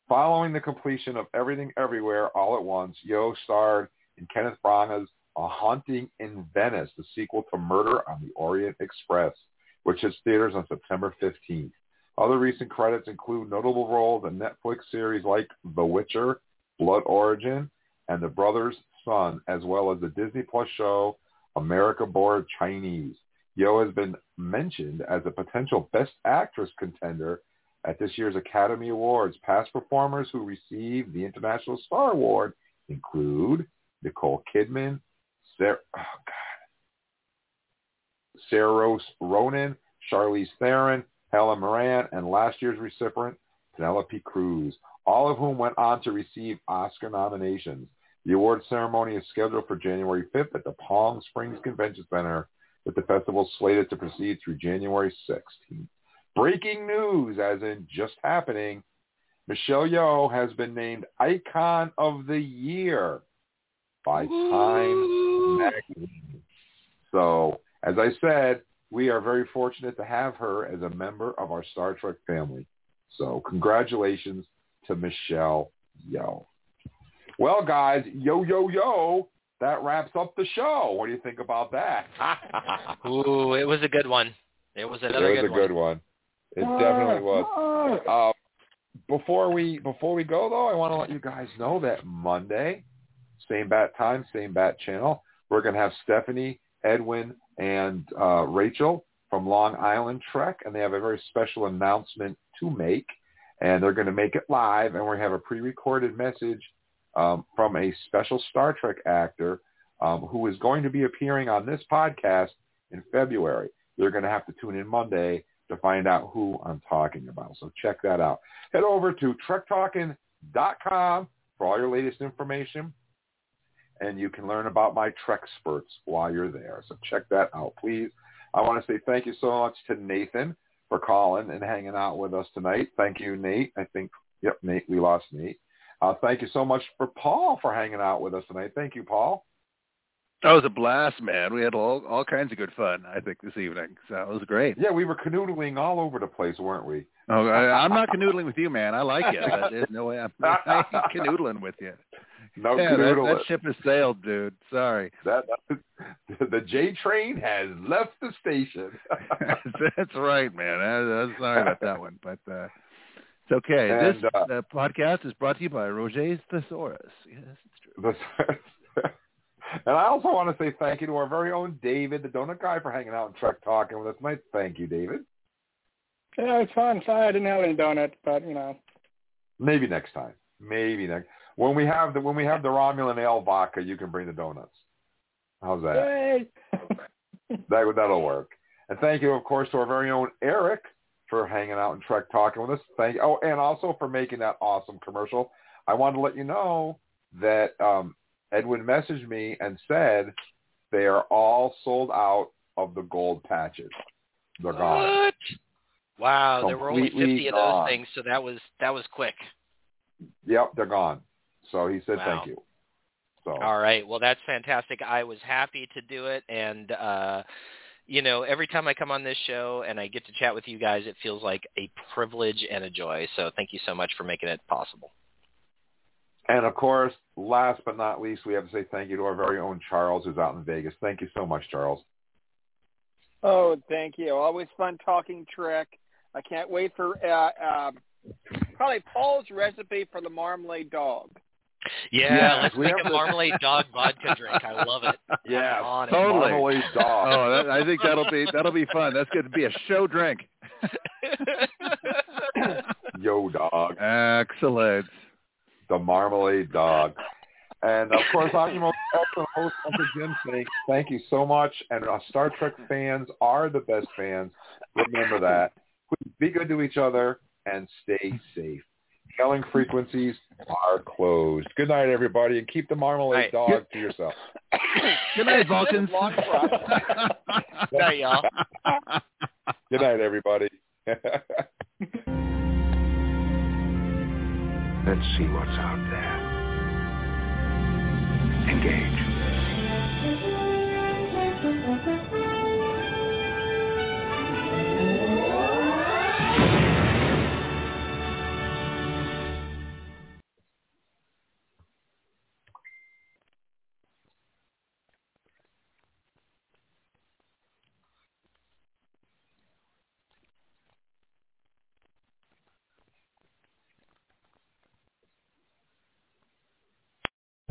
S2: Following the completion of Everything Everywhere All at Once, Yeoh starred in Kenneth Branagh's A Haunting in Venice, the sequel to Murder on the Orient Express, which hits theaters on September 15th. Other recent credits include notable roles in Netflix series like The Witcher, Blood Origin, and The Brothers Sun, as well as the Disney Plus show America Born Chinese. Yeoh has been mentioned as a potential Best Actress contender at this year's Academy Awards. Past performers who received the International Star Award include Nicole Kidman, Sarah, oh God, Ronan, Charlize Theron, Helen Moran, and last year's recipient, Penelope Cruz, all of whom went on to receive Oscar nominations. The award ceremony is scheduled for January 5th at the Palm Springs Convention Center, with the festival slated to proceed through January 16th. Breaking news, as in just happening, Michelle Yeoh has been named Icon of the Year by Time Magazine. So, as I said, we are very fortunate to have her as a member of our Star Trek family. So, congratulations to Michelle Yeoh. Well, guys, yo, yo, yo, that wraps up the show. What do you think about that?
S6: Ooh, it was a good one. It was another
S2: it was
S6: good
S2: a good one. It definitely was. Uh, before we before we go though, I want to let you guys know that Monday, same bat time, same bat channel, we're gonna have Stephanie, Edwin, and uh, Rachel from Long Island Trek, and they have a very special announcement to make, and they're going to make it live, and we have a pre-recorded message um, from a special Star Trek actor um, who is going to be appearing on this podcast in February. You're going to have to tune in Monday to find out who I'm talking about. So check that out. Head over to trektalking.com for all your latest information, and you can learn about my Trek experts while you're there. So check that out, please. I want to say thank you so much to Nathan for calling and hanging out with us tonight. Thank you, Nate. I think, yep, Nate, we lost Nate. Uh, thank you so much for Paul for hanging out with us tonight. Thank you, Paul.
S5: That was a blast, man. We had all all kinds of good fun, I think, this evening. So it was great.
S2: Yeah, we were canoodling all over the place, weren't we?
S5: Oh, I, I'm not canoodling with you, man. I like you, but there's no way I'm, I ain't canoodling with you.
S2: No
S5: yeah, that, that ship has sailed, dude. Sorry.
S2: That, that the J train has left the station.
S5: That's right, man. I, I'm sorry about that one, but uh, it's okay.
S2: And,
S5: this
S2: uh,
S5: uh, podcast is brought to you by Roget's Thesaurus. Yes, it's true.
S2: and I also want to say thank you to our very own David, the donut guy, for hanging out and truck talking with us tonight. Thank you, David.
S4: Yeah, it's fun. Sorry I didn't have any donuts, but you know.
S2: Maybe next time. Maybe next when we have the when we have the Romulan ale vodka, you can bring the donuts. How's that?
S4: Yay!
S2: that that'll work. And thank you, of course, to our very own Eric for hanging out and Trek talking with us. Thank you. oh, and also for making that awesome commercial. I wanted to let you know that um, Edwin messaged me and said they are all sold out of the gold patches. They're gone.
S6: What? Wow, there were only
S2: Completely
S6: 50 of
S2: gone.
S6: those things, so that was that was quick.
S2: Yep, they're gone. So he said
S6: Wow.
S2: thank you. So
S6: All right. Well, that's fantastic. I was happy to do it, and uh, you know, every time I come on this show and I get to chat with you guys, it feels like a privilege and a joy. So thank you so much for making it possible.
S2: And of course, last but not least, we have to say thank you to our very own Charles, who's out in Vegas. Thank you so much, Charles.
S3: Oh, thank you. Always fun talking Trek. I can't wait for uh, uh, probably Paul's recipe for the marmalade dog.
S6: Yeah,
S2: Yes,
S6: let's
S2: we
S6: make
S2: have
S6: a
S2: to-
S6: marmalade dog vodka drink. I love it.
S2: Yeah,
S6: I'm on.
S5: Totally.
S2: Marmalade dog.
S5: Oh, that, I think that'll be that'll be fun. That's going to be a show drink.
S2: Yo, dog.
S5: Excellent.
S2: The marmalade dog. And of course, I'm your most excellent host, Uncle Jim, saying thank you so much. And uh, Star Trek fans are the best fans. Remember that. Be good to each other and stay safe. Yelling frequencies are closed. Good night, everybody, and keep the marmalade
S6: Night.
S2: dog to yourself.
S5: Good night, Vulcans.
S3: Long run.
S6: Night, y'all.
S2: Good night, everybody.
S16: Let's see what's out there. Engage.